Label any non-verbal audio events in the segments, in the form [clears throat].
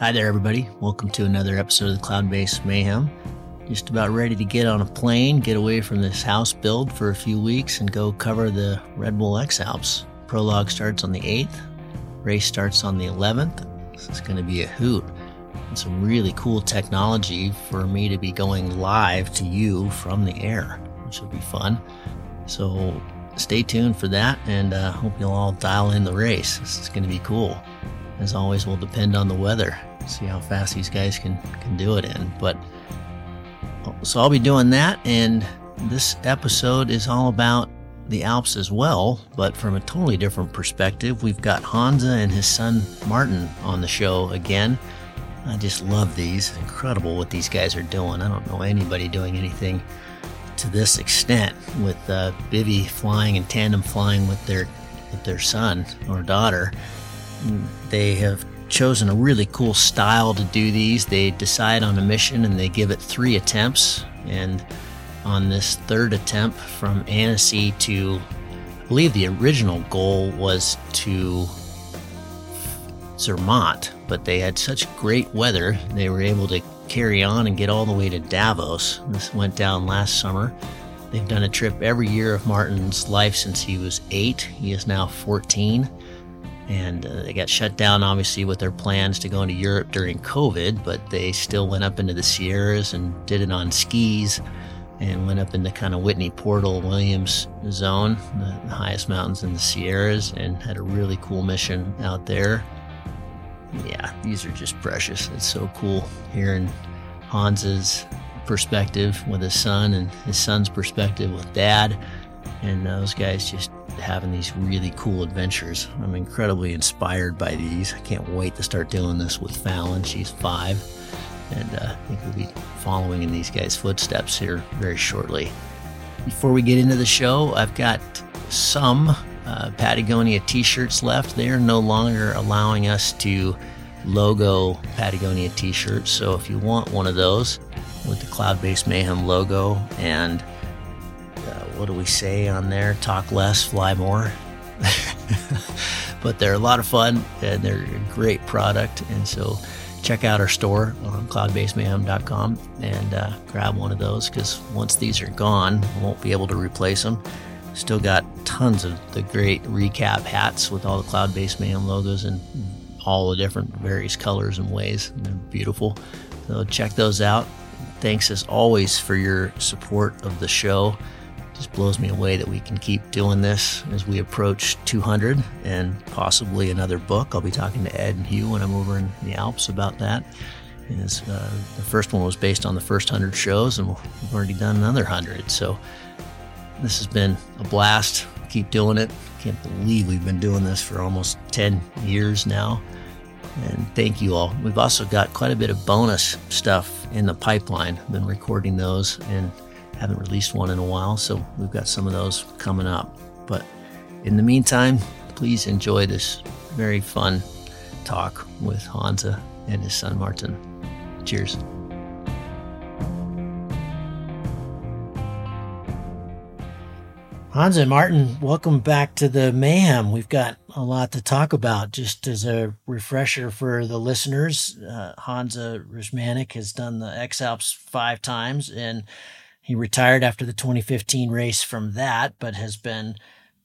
Hi there, everybody. Welcome to another episode of the Cloudbase Mayhem. Just about ready to get on a plane, get away from this house build for a few weeks, and go cover the Red Bull X Alps. Prologue starts on the 8th, race starts on the 11th. This is going to be a hoot. Some really cool technology for me to be going live to you from the air, which will be fun. So stay tuned for that, and uh, hope you'll all dial in the race. This is going to be cool. As always, it will depend on the weather see how fast these guys can can do it in. But so I'll be doing that, and this episode is all about the Alps as well, but from a totally different perspective. We've got Honza and his son Martin on the show again. I just love these. Incredible what these guys are doing. I don't know anybody doing anything to this extent with uh, Bivy flying and tandem flying with their with their son or daughter. They have chosen a really cool style to do these. They decide on a mission and they give it three attempts. And on this third attempt from Annecy to, I believe the original goal was to Zermatt, but they had such great weather, they were able to carry on and get all the way to Davos. This went down last summer. They've done a trip every year of Martin's life since he was eight. He is now 14 and uh, they got shut down obviously with their plans to go into Europe during COVID, but they still went up into the Sierras and did it on skis and went up into kind of Whitney Portal Williams zone, the, the highest mountains in the Sierras, and had a really cool mission out there. Yeah, these are just precious. It's so cool hearing Honza's perspective with his son and his son's perspective with dad. And those guys just having these really cool adventures. I'm incredibly inspired by these. I can't wait to start doing this with Fallon. She's five, and uh, I think we'll be following in these guys' footsteps here very shortly. Before we get into the show, I've got some uh, Patagonia t shirts left. They are no longer allowing us to logo Patagonia t shirts. So if you want one of those with the Cloudbase Mayhem logo and what do we say on there? Talk less, fly more. [laughs] but they're a lot of fun and they're a great product. And so check out our store on cloudbasemayhem.com and uh, grab one of those because once these are gone, we won't be able to replace them. Still got tons of the great recap hats with all the Cloudbase Mayhem logos and all the different various colors and ways. They're beautiful. So check those out. Thanks as always for your support of the show just blows me away that we can keep doing this as we approach 200 and possibly another book. I'll be talking to Ed and Hugh when I'm over in the Alps about that. Is, uh, the first one was based on the first 100 shows, and we've already done another 100. So this has been a blast. Keep doing it. Can't believe we've been doing this for almost 10 years now. And thank you all. We've also got quite a bit of bonus stuff in the pipeline. Been recording those and haven't released one in a while, so we've got some of those coming up. But in the meantime, please enjoy this very fun talk with Honza and his son Martin. Cheers. Honza and Martin, welcome back to the mayhem. We've got a lot to talk about. Just as a refresher for the listeners, uh, Honza Rejmanek has done the X Alps five times and he retired after the 2015 race from that, but has been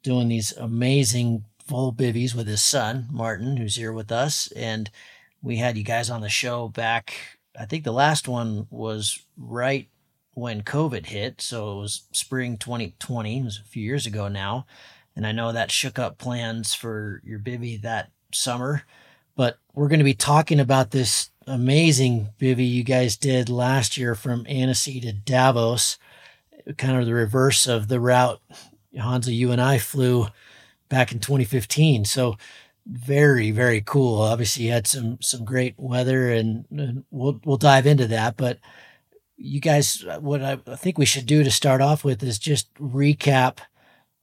doing these amazing full bivvies with his son, Martin, who's here with us. And we had you guys on the show back, I think the last one was right when COVID hit. So it was spring 2020, it was a few years ago now. And I know that shook up plans for your bivvy that summer. But we're going to be talking about this amazing bivvy you guys did last year from Annecy to Davos, kind of the reverse of the route Honza, you and I flew back in 2015. So very, very cool. Obviously, you had some some great weather, and, and we'll we'll dive into that. But you guys, what I, think we should do to start off with is just recap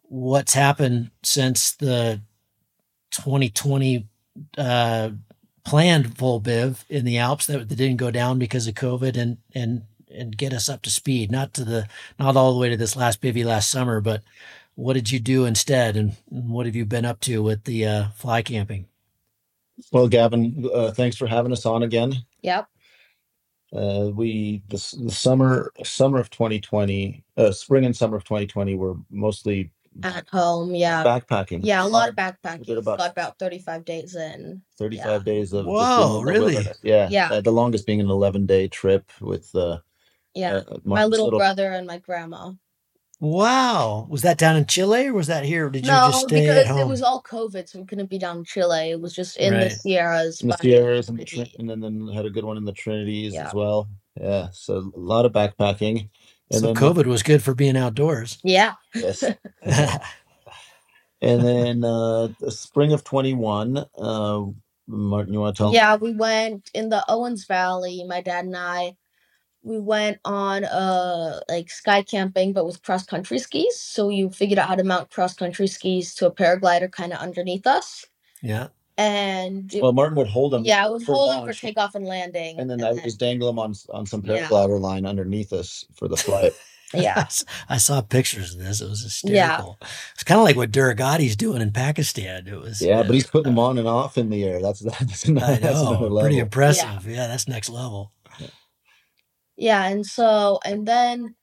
what's happened since the 2020 uh, planned full biv in the Alps that, that didn't go down because of COVID and and and get us up to speed. Not to the not all the way to this last bivy last summer, but what did you do instead, and what have you been up to with the uh, fly camping? Well, Gavin, uh, thanks for having us on again. Yep. Uh, we the, the summer summer of 2020, uh, spring and summer of 2020 were mostly At home. Yeah. backpacking. Yeah. A lot of backpacking. did about- Got about 35 days in. 35 days of just Whoa, being in the really? wilderness. Yeah. Yeah. Uh, the longest being an 11 day trip with uh, Yeah. uh, my Martin's little, brother and my grandma. Wow. Was that down in Chile or was that here? Did you no, just stay because at home? it was all COVID, so we couldn't be down in Chile. It was just in Right. the Sierras. in the Sierras and, the. Trin- and then, then had a good one in the Trinities Yeah. as well. Yeah. So a lot of backpacking. And so then COVID was good for being outdoors. Yeah. Yes. [laughs] [laughs] and then uh, the spring of 21, uh, Martin, you want to tell? Yeah, we went in the Owens Valley, my dad and I. We went on uh like sky camping but with cross country skis. So you figured out how to mount cross country skis to a paraglider kind of underneath us. yeah. And it- Well, Martin would hold them. yeah, it was for holding for takeoff and landing. And then I would just dangle them on on some Yeah. paraglider line underneath us for the flight. [laughs] [laughs] I yeah. s- I saw pictures of this. It was hysterical Yeah. hysterical. It's kind of like what Duragati's doing in Pakistan. It was. yeah, uh, but he's putting them on and off in the air. That's [laughs] that's, another, I that's another level. Pretty impressive. Yeah. that's next level. Yeah, and so and then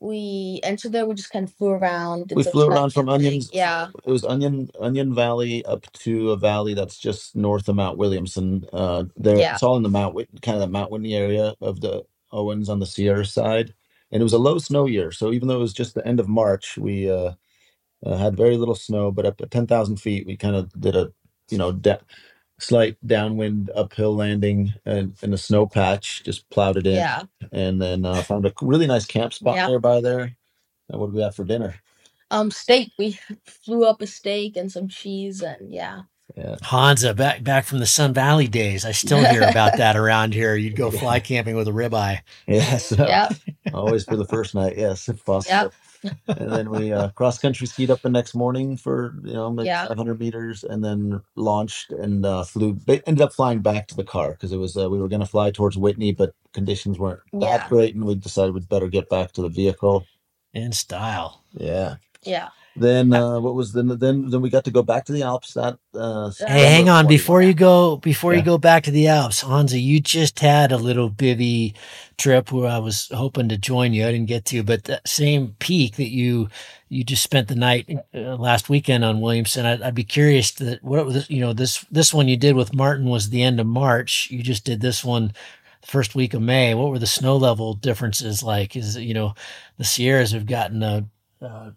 we and so then we just kind of flew around. We flew around from. Onions. Yeah. It was Onion Onion Valley up to a valley that's just north of Mount Williamson. Uh, there, Yeah. it's all in the Mount Whit- kind of the Mount Whitney area of the Owens on the Sierra side, and it was a low snow year. So even though it was just the end of March, we uh, uh, had very little snow. But up at ten thousand feet, we kind of did a you know da- slight downwind uphill landing in, in a snow patch, just plowed it in, Yeah. and then uh, found a really nice camp spot Yeah. nearby there. And what did we have for dinner? Um steak. We flew up a steak and some cheese and yeah. Yeah. Honza, back back from the Sun Valley days. I still hear about [laughs] that around here. You'd go fly camping with a ribeye. [laughs] Yeah, so Yeah. always for the first night, yes, if possible. And then we uh, cross country skied up the next morning for you know like Yeah. 500 meters, and then launched and uh, flew. ba- Ended up flying back to the car because it was uh, we were going to fly towards Whitney, but conditions weren't that Yeah. great, and we decided we'd better get back to the vehicle. In style. Yeah. Yeah. Then uh, what was then then then we got to go back to the Alps that. Uh, Hey, hang on before you go before you go back to the Alps, Honza. You just had a little bivy trip where I was hoping to join you. I didn't get to, but that same peak that you you just spent the night uh, last weekend on Williamson. I'd, I'd be curious that what was you know this this one you did with Martin was the end of March. You just did this one first week of May. What were the snow level differences like? Is it, you know the Sierras have gotten a, a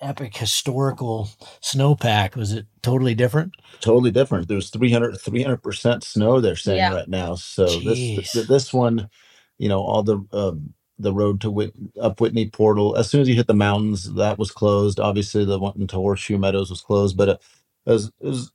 epic historical snowpack. Was it totally different? totally different. There's 300 300% snow they're saying Yeah. right now. So this Jeez. th- this one, you know, all the um, the road to Whit- up Whitney Portal. As soon as you hit the mountains, that was closed. Obviously, the one to Horseshoe Meadows was closed, but it was, it was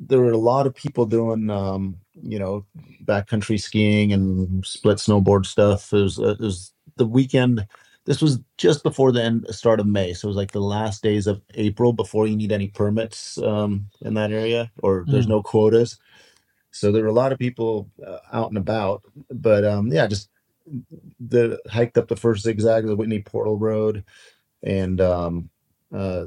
there were a lot of people doing um, you know backcountry skiing and split snowboard stuff. It was it was the weekend. This was just before the end start of May, so it was like the last days of April before you need any permits um, in that area, or there's Mm. no quotas. So there were a lot of people uh, out and about, but um, yeah, just the hiked up the first zigzag of the Whitney Portal Road, and um, uh,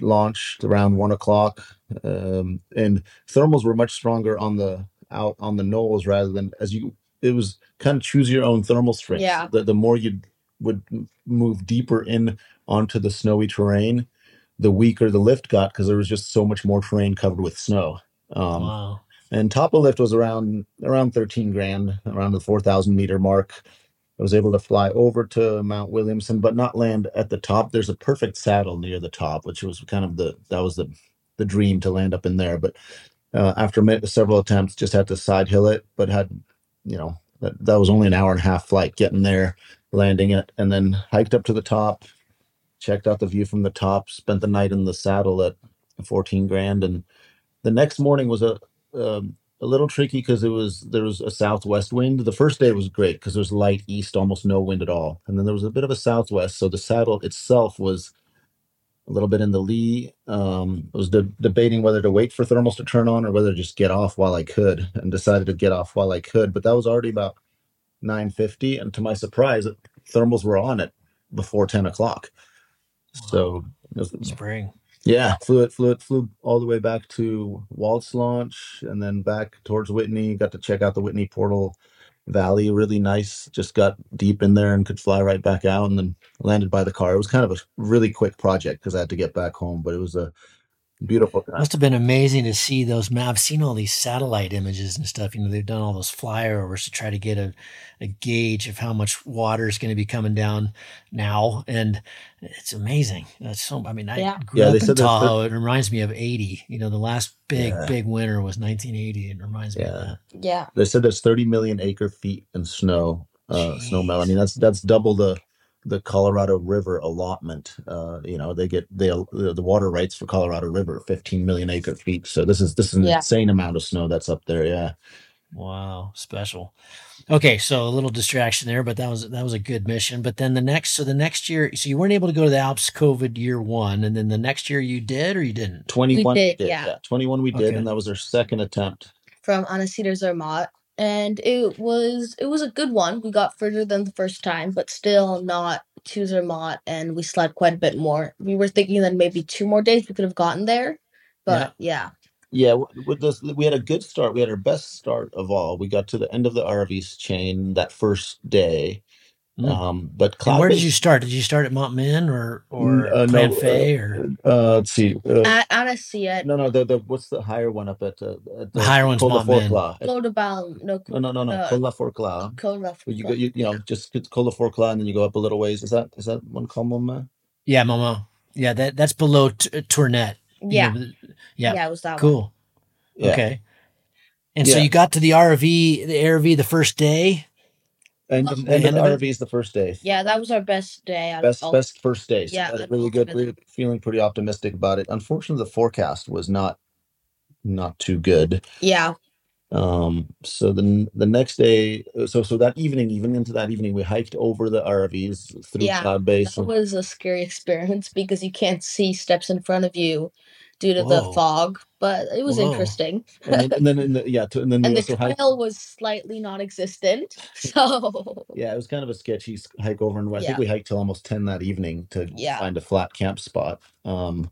launched around one o'clock. Um, and thermals were much stronger on the out on the knolls rather than as you. It was kind of choose your own thermal strength. Yeah. The the more you would move deeper in onto the snowy terrain, the weaker the lift got because there was just so much more terrain covered with snow. Um, wow. and top of lift was around around 13 grand around the 4000 meter mark i was able to fly over to mount williamson but not land at the top there's a perfect saddle near the top which was kind of the that was the the dream to land up in there but uh, after ma- several attempts just had to side hill it but had you know that, that was only an hour and a half flight getting there landing it and then hiked up to the top checked out the view from the top spent the night in the saddle at 14 grand and the next morning was a um, a little tricky because it was there was a southwest wind. The first day was great because there was light east, almost no wind at all, and then there was a bit of a southwest. So the saddle itself was a little bit in the lee. Um, I was de- debating whether to wait for thermals to turn on or whether to just get off while I could, and decided to get off while I could. But that was already about nine fifty, and to my surprise, thermals were on it before ten o'clock. So it was, Spring. Yeah, flew it, flew it, flew all the way back to Waltz launch and then back towards Whitney. Got to check out the Whitney Portal Valley, really nice. Just got deep in there and could fly right back out and then landed by the car. It was kind of a really quick project because I had to get back home, but it was a beautiful time. Must have been amazing to see those maps. I've seen all these satellite images and stuff. You know, they've done all those flyovers to try to get a, a gauge of how much water is going to be coming down now, and it's amazing. That's so. I mean, I Yeah. grew Yeah, up they in said that- Tahoe. It reminds me of '80. You know, the last big Yeah. big winter was 1980. It reminds me of Yeah. that. Yeah. They said there's 30 million acre feet in snow, uh, snow melt. I mean, that's that's double the the Colorado River allotment. Uh, you know, they get they the, the water rights for Colorado River, 15 million acre feet. So this is this is an Yeah. insane amount of snow that's up there. Yeah. Wow, special. Okay, so a little distraction there, but that was that was a good mission. But then the next, so the next year, so you weren't able to go to the Alps COVID year one, and then the next year you did or you didn't? 21 did, yeah. 21 we did, Okay. and that was our second attempt. From Anacita Zermatt. And it was it was a good one. We got further than the first time, but still not to Zermatt and we slid quite a bit more. We were thinking that maybe two more days we could have gotten there. But yeah. Yeah, with this, we had a good start. We had our best start of all. We got to the end of the Aravis chain that first day. Mm. Um, but And where did you start? Did you start at Mont Min or or uh, Plan no, Fay or Uh, let's see. Uh, At Anacita, no, no. The, the what's the higher one up at, uh, at The higher one's Col de Mont Min. Clodabal, no, No, no, no, no. uh, Col de Cola. Where you go, you, you know, just get Col de Forclaz, and then you go up a little ways. Is that is that one called Moma? yeah, Momo. Yeah, that that's below t- Tournette. You Yeah. know, yeah, Yeah, it was that one. cool. Yeah. Okay. And so Yeah. you got to the Aravis, the Aravis the first day. And and The end of it? Aravis the first day. Yeah, that was our best day. out of Best all- best first day. Yeah, that's really good. really- Really feeling pretty optimistic about it. Unfortunately, the forecast was not not too good. Yeah, Um, so the the next day, so so that evening, even into that evening, we hiked over the Aravis through Yeah, Cloud Base. that was a scary [laughs] experience because you can't see steps in front of you due to Whoa. the fog. But it was Whoa. interesting, and, then, and then in the, yeah, to, and then and [laughs] the also hiked. trail was slightly non-existent. [laughs] So [laughs] Yeah, it was kind of a sketchy hike over, and I Yeah. think we hiked till almost ten that evening to Yeah. find a flat camp spot. Um,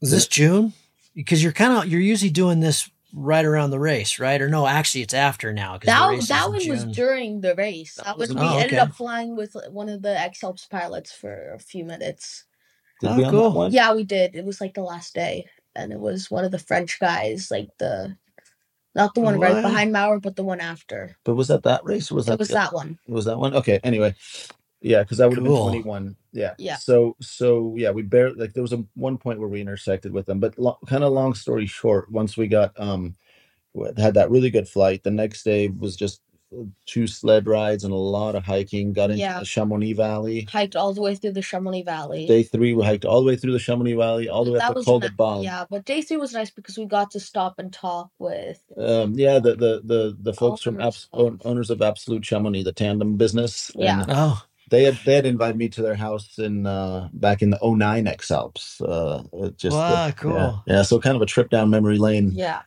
Was this June? Because you're kind of you're usually doing this right around the race, right? Or no, actually it's after now. 'cause the that race that in one was during the race. That That was one in- we Oh, ended okay. up flying with one of the X Alps pilots for a few minutes. Did Oh, we on cool. that one? Yeah, we did. It was like the last day, and it was one of the French guys, like the not the one What? right behind Maurer, but the one after. But was that that race? Or was it that was the- that one. Was that one? Okay. Anyway, yeah, because that would have Cool. been 21. Yeah. Yeah. So, so yeah, we barely like there was a one point where we intersected with them, but lo- kind of long story short, once we got um had that really good flight, the next day was just two sled rides and a lot of hiking. Got into Yeah. the Chamonix Valley. Hiked all the way through the Chamonix Valley. Day three, we hiked all the way through the Chamonix Valley, all the way that up to was Col de nice. Balme. Yeah, but day three was nice because we got to stop and talk with. Um, yeah, the the the the folks from Owners Abs- of- own- owners of Absolute Chamonix, the tandem business. Yeah. and Oh, they had they had invited me to their house in uh back in the 09 X Alps. Uh it just Wow, yeah, cool. Yeah, so kind of a trip down memory lane. Yeah.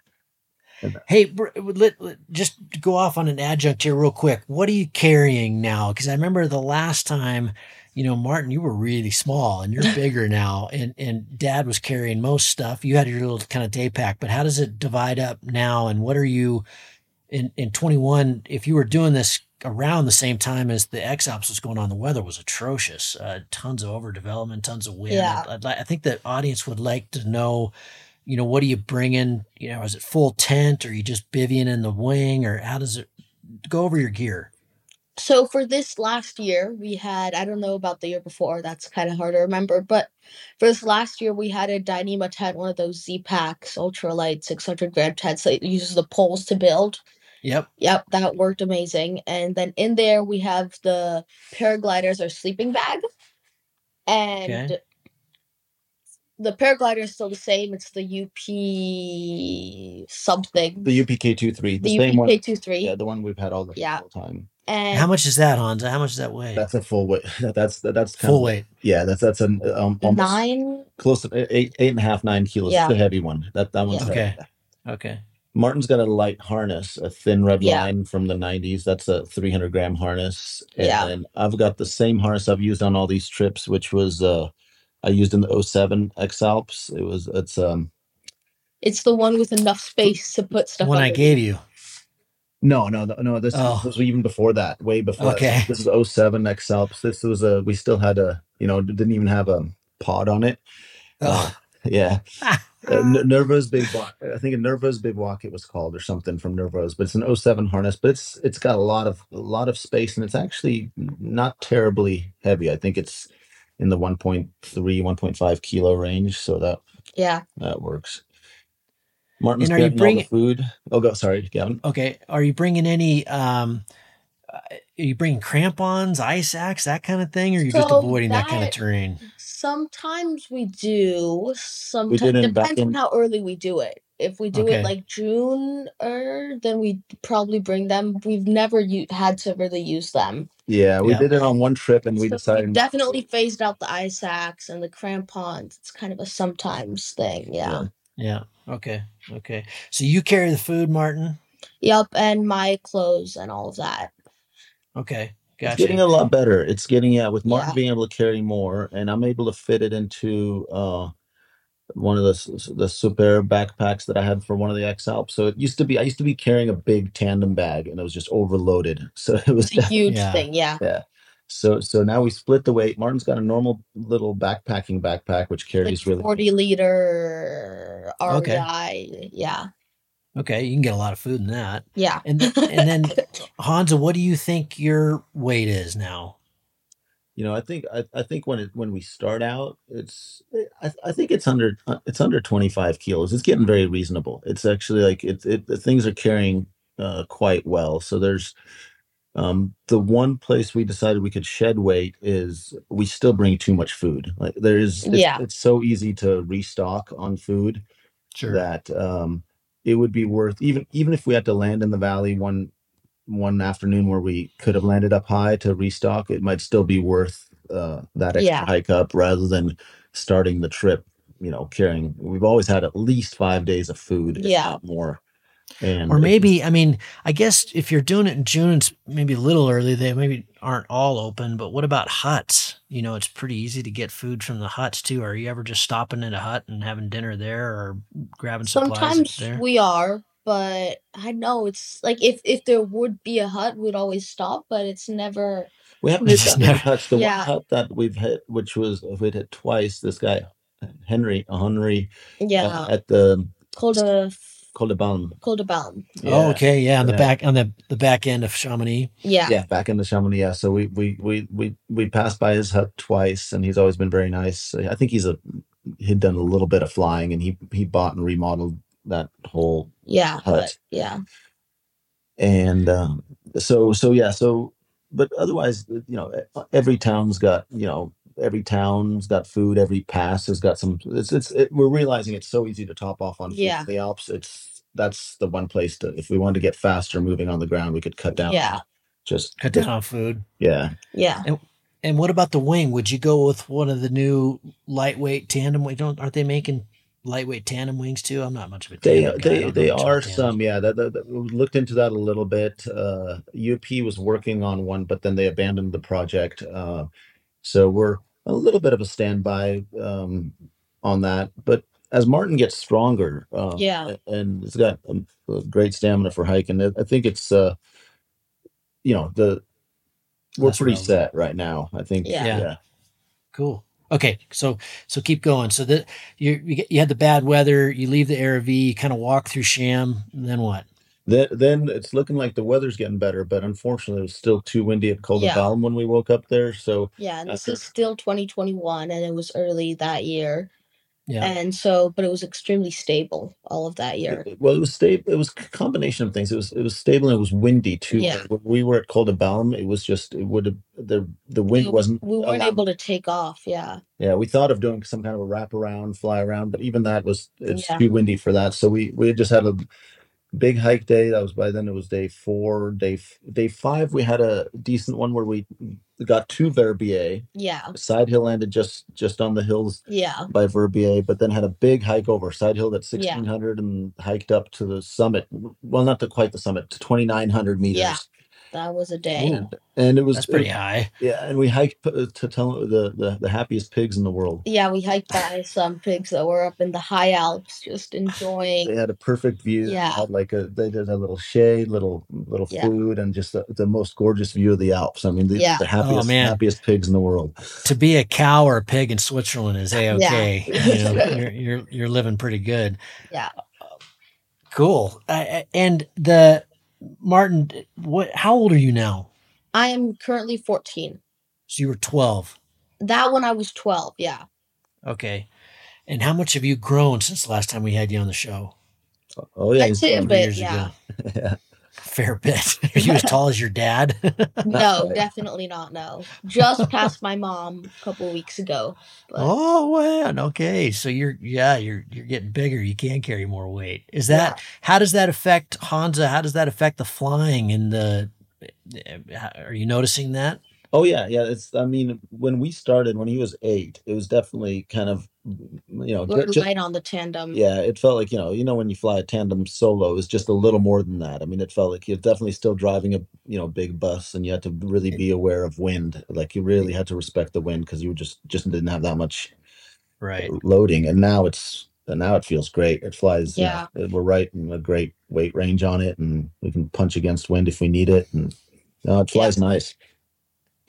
Hey, br- let, let- just go off on an adjunct here real quick. What are you carrying now? Because I remember the last time, you know, Martin, you were really small and you're [laughs] bigger now, and and Dad was carrying most stuff. You had your little kind of day pack, but how does it divide up now? And what are you in in 21? If you were doing this around the same time as the X Alps was going on, the weather was atrocious. Uh, tons of overdevelopment, tons of wind. Yeah. I'd, li- I think the audience would like to know you know, what are you bringing? You know, is it full tent or you just bivvying in the wing or how does it go over your gear? So for this last year, we had I don't know about the year before. That's kind of hard to remember. But for this last year, we had a Dyneema tent, one of those Zpacks, ultralight, six hundred gram tents that uses the poles to build. Yep. Yep, that worked amazing. And then in there we have the paragliders or sleeping bag. And Okay. The paraglider is still the same. It's the UP something. The UPK23, the, The same one. UPK23. Yeah, the one we've had all the Yeah. whole time. And How much is that, Honza? How much does that weigh? That's a full weight. [laughs] That's that, that's kind Full of, weight. Yeah, that's that's an um, nine close to eight eight and a half nine kilos. Yeah. It's a heavy one. That that one's Yeah. Okay. Okay. Martin's got a light harness, a thin red Yeah. line from the 90s. That's a 300 gram harness. And Yeah. then I've got the same harness I've used on all these trips, which was uh, I used in the 07 X Alps. It was it's um It's the one with enough space to put stuff. One I underneath. gave you. no no no, no this, Oh. this was even before that way before that. Okay. this is 07 X Alps. This was a we still had a you know didn't even have a pod on it. Oh. [laughs] Yeah. [laughs] Uh, N- Nervo's Big Walk. I think a Nervo's Big Walk it was called or something from Nervo's, but it's an 07 harness, but it's it's got a lot of a lot of space and it's actually not terribly heavy. I think it's in the 1.3 1.5 kilo range, so that Yeah. that works. Martin's And are you getting all the bringing- food. Oh, go sorry, Gavin. Okay. Are you bringing any? Um, uh, are you bringing crampons, ice axe, that kind of thing, or are you just avoiding that, kind of terrain? Sometimes we do. Sometimes did in back depends on how early we do it. If we do Okay. it like June or then we probably bring them. We've never u- had to really use them. Yeah, we Yeah. did it on one trip and we So decided definitely phased out the ice axe and the crampons. It's kind of a sometimes thing. Yeah. Yeah. Okay. Okay. So you carry the food, Martin. Yep. And my clothes and all of that. Okay. It's Gotcha. getting a lot better. It's getting yeah, with Martin Yeah. being able to carry more, and I'm able to fit it into uh one of the s- the super backpacks that I had for one of the X Alps. So it used to be I used to be carrying a big tandem bag, and it was just overloaded. [laughs] So it was a huge Yeah. thing. Yeah. yeah. So so now we split the weight. Martin's got a normal little backpacking backpack which Like carries really 40 liter Okay. Yeah. Okay. You can get a lot of food in that. Yeah. And th- and then [laughs] Honza, what do you think your weight is now? You know i think i, I think when it when we start out it's I, I think it's under uh, it's under 25 kilos. It's getting very reasonable. It's actually like it, it the things are carrying uh, quite well. So there's um the one place we decided we could shed weight is we still bring too much food. Like there is it's, Yeah. it's so easy to restock on food that um it would be worth even even if we had to land in the valley one one afternoon where we could have landed up high to restock it might still be worth uh that extra Yeah. hike up rather than starting the trip you know carrying we've always had at least five days of food if Yeah. not more and Or it- maybe, I mean, I guess if you're doing it in June, it's maybe a little early. They maybe aren't all open, but what about huts? You know, it's pretty easy to get food from the huts too. Are you ever just stopping in a hut and having dinner there or grabbing supplies Sometimes there? we are, but I know it's like if if there would be a hut, we'd always stop, but it's never. we haven't hit Just never- huts the Yeah. one hut that we've hit which was we'd hit twice this guy henry henry uh, Yeah. at the Called a Coldebalm. called a Balm. Oh, okay, yeah, on the Yeah. back on the the back end of Chamonix. Yeah. yeah back in the chamonix yeah so we we we we we passed by his hut twice and he's always been very nice i think he's a he'd done a little bit of flying and he he bought and remodeled that whole Yeah. Hut. But yeah. and um so so yeah so but otherwise you know every town's got you know every town's got food every pass has got some it's it's it, we're realizing it's so easy to top off on food Yeah. in the alps it's that's the one place to if we wanted to get faster moving on the ground we could cut down Yeah. just Cut down on food. yeah Yeah. And what about the wing? Would you go with one of the new lightweight tandem? We don't aren't they making lightweight tandem wings too? I'm not much of a They tandem guy. They they know much about are some yeah. That, that, that- we looked into that a little bit. Uh, UP was working on one, but then they abandoned the project. Uh, so we're a little bit of a standby um, on that. But as Martin gets stronger, uh, Yeah. a- and it's got um, a great stamina for hiking. I I think it's uh, you know the we're Less pretty relevant. set right now. I think Yeah. Yeah. yeah. Cool. Okay, so so keep going. So that you you, get, you had the bad weather. You leave the Aravis. You kind of walk through Sham. And then what? Then, then it's looking like the weather's getting better, but unfortunately, it was still too windy at Col de Balme when we woke up there. So Yeah. And this After- is still 2021 and it was early that year. Yeah. And so but it was extremely stable all of that year. It- well, it was stable. It was a combination of things. It was it was stable and it was windy too. Yeah. When we were at Col de Balme, it was just it would have the the wind wasn't. we weren't able to take off. Yeah. Yeah, we thought of doing some kind of a wrap around, fly around, but even that was it's Yeah. too windy for that. So we we just had a big hike day. That was by then it was day four. Day f- day five we had a decent one where we got to Verbier. Yeah. Side hill landed just just on the hills Yeah. by Verbier, but then had a big hike over side hill at Yeah. 1600 and hiked up to the summit. Well, not to quite the summit, to 2900 meters. Yeah. That was a day. and, and it was That's pretty it- high. yeah, and we hiked p- to tell the, the the happiest pigs in the world. Yeah, we hiked by some pigs that were up in the high Alps, just enjoying. They had a perfect view. Yeah. had like a they did a little shade, little little Yeah. food, and just the, the most gorgeous view of the Alps. I mean, the, Yeah. the happiest man. happiest pigs in the world. To be a cow or a pig in Switzerland is a okay. Yeah. [laughs] You know, you're, you're you're living pretty good. Yeah. Cool. Uh, and the Martin, what? How old are you now? I am currently 14. So you were twelve. That when I was 12, yeah. Okay. And how much have you grown since the last time we had you on the show? Oh yeah, I'd say a bit, years yeah. ago. yeah. [laughs] Fair bit. [laughs] Are you as tall as your dad? [laughs] No, definitely not. No, just past my mom a couple weeks ago. But oh man. Okay. So you're yeah you're you're getting bigger. You can carry more weight. Is that how does that affect Honza? How does that affect the flying and the? Eh, eh, are you noticing that? Oh yeah, yeah. It's I mean, when we started, when he was eight, it was definitely kind of mm, you know we're ju- ju- light on the tandem. yeah, it felt like you know you know when you fly a tandem solo, it's just a little more than that. I mean, it felt like you're definitely still driving a you know big bus, and you had to really be aware of wind. Like you really had to respect the wind because you just just didn't have that much Right. loading. And now it's and now it feels great. It flies. you Yeah. know, we're right in a great weight range on it, and we can punch against wind if we need it. And no, it Yeah. flies nice.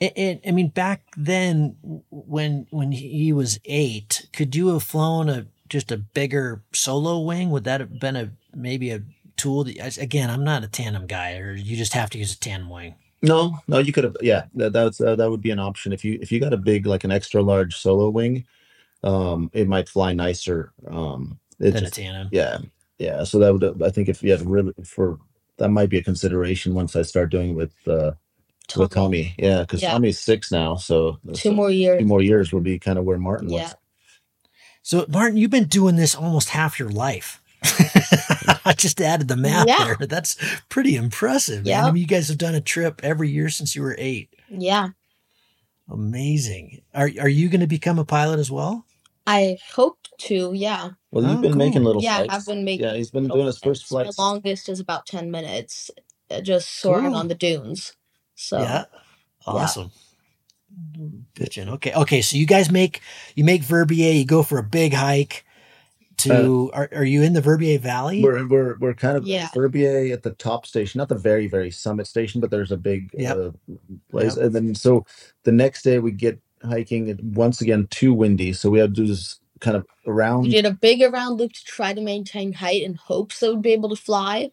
It, it, I mean, back then when when he was eight, could you have flown a just a bigger solo wing? Would that have been a maybe a tool? That, again, I'm not a tandem guy, or you just have to use a tandem wing. No, no, you could have. Yeah, that that's uh, that would be an option if you if you got a big like an extra large solo wing, um, it might fly nicer. Um, Than a tandem. yeah, yeah. So that would I think if you had really for that might be a consideration once I start doing it with uh with Tommy. Yeah, because Yeah. Tommy's six now, so Two so more years. two more years will be kind of where Martin Yeah. was. So, Martin, you've been doing this almost half your life. [laughs] I just added the math Yeah. there. That's pretty impressive. Man. I Yeah. mean, you guys have done a trip every year since you were eight. Yeah. Amazing. Are are you going to become a pilot as well? I hope to. Yeah. Well, you've Oh, been making cool. little Yeah. flights. I've been making. yeah, he's been doing his first flights. flights. My longest is about 10 minutes, uh, just soaring Cool. on the dunes. So, Yeah. Awesome. Pitching. Okay. Okay. So you guys make you make Verbier. You go for a big hike. To are, are you in the Verbier Valley? We're we're we're kind of Yeah. Verbier at the top station, not the very very summit station, but there's a big Yep. uh, place. And then so the next day we get hiking and once again too windy, so we had to do this kind of around. we did a big around loop to try to maintain height in hopes that we'd be able to fly.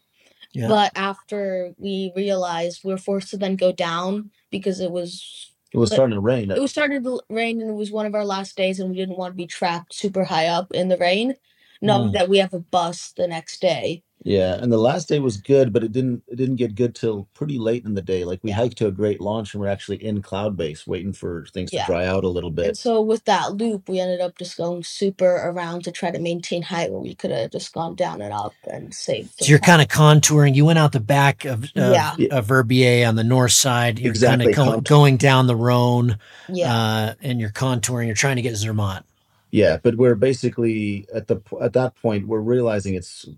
Yeah. But after we realized we were forced to then go down because it was It was starting to rain. it was starting to rain and it was one of our last days and we didn't want to be trapped super high up in the rain knowing Mm. that we have a bus the next day Yeah, and the last day was good, but it didn't it didn't get good till pretty late in the day. Like we hiked to a great launch and we're actually in cloud base waiting for things Yeah. to dry out a little and bit. so with that loop we ended up just going super around to try to maintain height where we could have just gone down and up and saved So you're kind of contouring. You went out the back of, of, Yeah. of Verbier on the north side. You're Exactly, kind of cont- going down the Rhone, yeah uh, and you're contouring. You're trying to get Zermatt. Yeah, but we're basically at the at that point we're realizing it's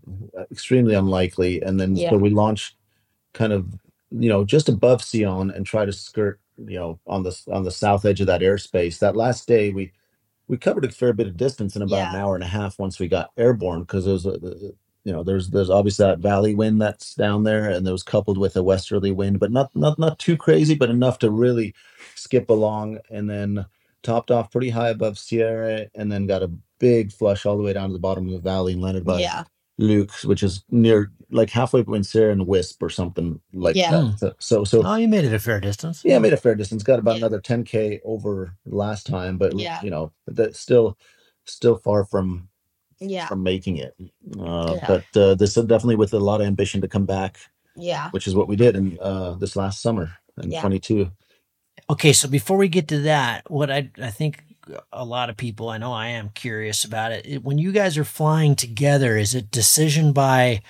extremely unlikely, and then Yeah. so we launch kind of you know just above Sion and try to skirt you know on the on the south edge of that airspace. That last day we we covered a fair bit of distance in about an Yeah. hour and a half once we got airborne because there's a, uh, the- you know there's there's obviously that valley wind that's down there and there was coupled with a westerly wind but not not not too crazy but enough to really skip along and then topped off pretty high above Sierre and then got a big flush all the way down to the bottom of the valley and landed by yeah Leuk which is near like halfway between Sierre and Visp or something like Yeah. that so so, so Oh, you made it a fair distance. yeah, I made a fair distance. Got about Yeah. another 10k over last time, but Yeah. you know, that's still still far from yeah from making it. Uh, Yeah. But uh, this is definitely with a lot of ambition to come back, yeah which is what we did in uh, this last summer in Yeah. 22. Okay, so before we get to that, what I I think a lot of people, I know I am curious about it. When you guys are flying together, is it decision by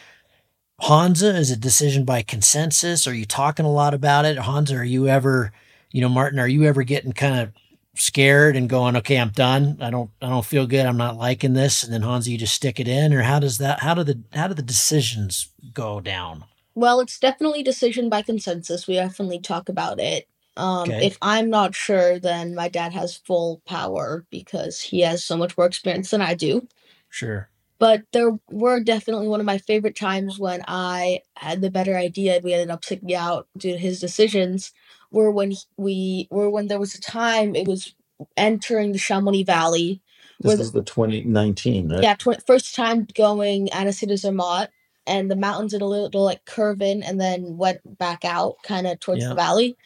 Honza? Is it decision by consensus? Are you talking a lot about it? Honza, are you ever, you know, Martin, are you ever getting kind of scared and going, okay, I'm done. I don't, I don't feel good. I'm not liking this. And then Honza, you just stick it in, or how does that? How do the, how do the decisions go down? Well, it's definitely decision by consensus. We definitely talk about it. Um, Okay. If I'm not sure, then my dad has full power because he has so much more experience than I do. Sure. But there were definitely one of my favorite times when I had the better idea and we ended up sticking out due to his decisions. Were when we were when there was a time it was entering the Chamonix Valley. This where the- is the 2019, right? yeah, tw- first time going Annecy Zermatt, and the mountains did a little like curve in and then went back out kind of towards Yeah. the valley.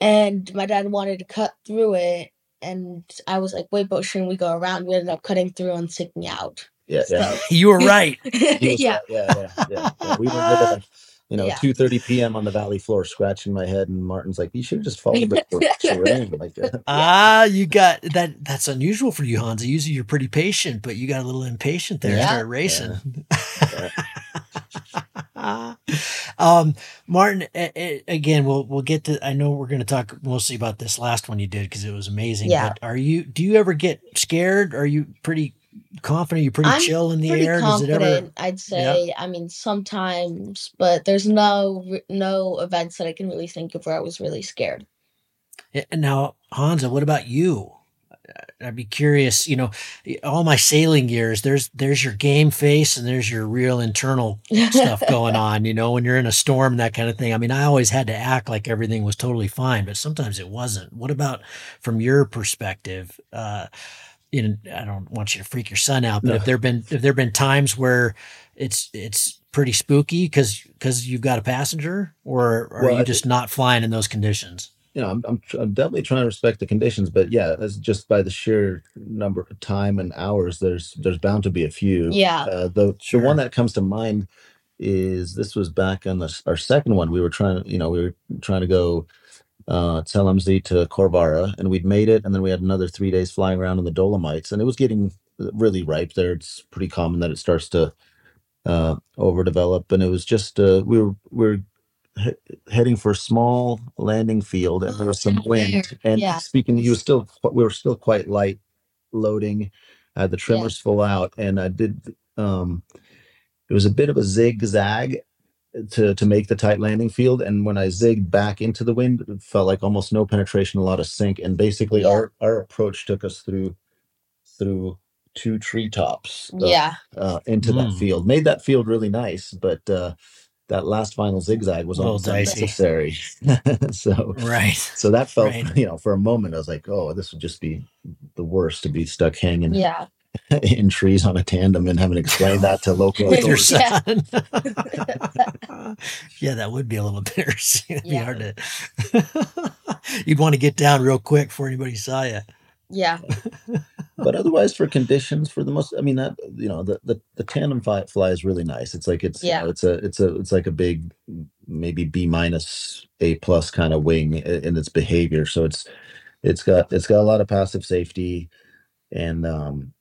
And my dad wanted to cut through it, and I was like, wait, but shouldn't we go around? We ended up cutting through and sticking out. Yeah, yeah. [laughs] You were [laughs] right. Yeah. right. yeah, yeah, yeah, yeah. We were good [laughs] at, you know, Yeah. two thirty p.m. on the valley floor, scratching my head, and Martin's like, "You should have just followed the terrain." Like, Ah, you got that. That's unusual for you, Honza. Usually you're pretty patient, but you got a little impatient there. and Yeah. Started racing. Um, Martin. a- a- Again, we'll we'll get to. I know we're going to talk mostly about this last one you did because it was amazing. Yeah. But are you? Do you ever get scared? Are you pretty confident? you pretty I'm chill in the Pretty air? Does it ever? I'd say. I mean, sometimes, but there's no no events that I can really think of where I was really scared. Yeah, and Now, Honza, what about you? I'd be curious. You know, all my sailing years. There's there's your game face and there's your real internal stuff [laughs] going on. You know, when you're in a storm, that kind of thing. I mean, I always had to act like everything was totally fine, but sometimes it wasn't. What about from your perspective? Uh, you know, I don't want you to freak your son out, but No. have there been have there been times where it's it's pretty spooky because because you've got a passenger, or are Well, you just not flying in those conditions? You know, I'm, I'm, tr- I'm definitely trying to respect the conditions, but yeah, as just by the sheer number of time and hours, there's there's bound to be a few. Yeah. Uh, the Sure. the one that comes to mind is this was back on the, s- our second one. We were trying to, you know, we were trying to go uh Telemzi to Corvara, and we'd made it, and then we had another three days flying around in the Dolomites, and it was getting really ripe there. It's pretty common that it starts to uh overdevelop, and it was just uh we were we were he- heading for a small landing field and there was some wind and Yeah. speaking you was still we were still quite light loading uh, the trimmers full out and i did um it was a bit of a zigzag to to make the tight landing field and when i zigged back into the wind it felt like almost no penetration a lot of sink and basically Yeah. our our approach took us through through two treetops uh, Yeah. uh, into that Mm. field made that field really nice but uh that last final zigzag was A almost dicey. unnecessary [laughs] so Right. so that felt Right. you know for a moment i was like oh this would just be the worst to be stuck hanging Yeah. [laughs] in trees on a tandem and having to explain that to local [laughs] With your authorities. son. Yeah. yeah, that would be a little embarrassing. It'd be Yeah. hard to. You'd want to get down real quick before anybody saw you. Yeah. But otherwise for conditions for the most i mean that you know the the, the tandem fly, fly is really nice it's like it's you Yeah. know, it's a it's a it's like a big maybe b minus a plus kind of wing i- in its behavior so it's it's got it's got a lot of passive safety and um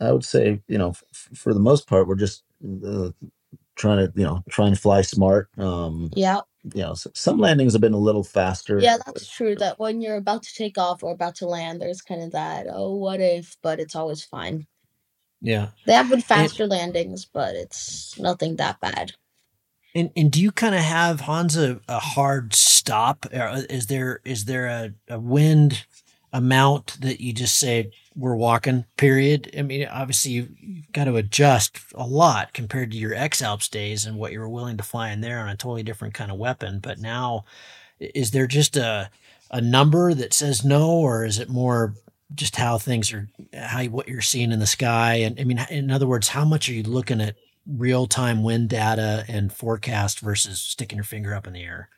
i would say you know f- for the most part we're just uh, trying to you know trying to fly smart um Yeah. You know s- some landings have been a little faster Yeah, that's true. That when you're about to take off or about to land, there's kind of that, oh, what if, but it's always fine. Yeah. They have been faster landings, but it's nothing that bad. And and do you kind of have Honza, a hard stop? Uh, is there is there a, a wind amount that you just say we're walking? Period. I mean, obviously you, you've got to adjust a lot compared to your X Alps days and what you were willing to fly in there on a totally different kind of weapon. But now, is there just a a number that says no, or is it more just how things are, how what you're seeing in the sky? And I mean, in other words, how much are you looking at real time wind data and forecast versus sticking your finger up in the air?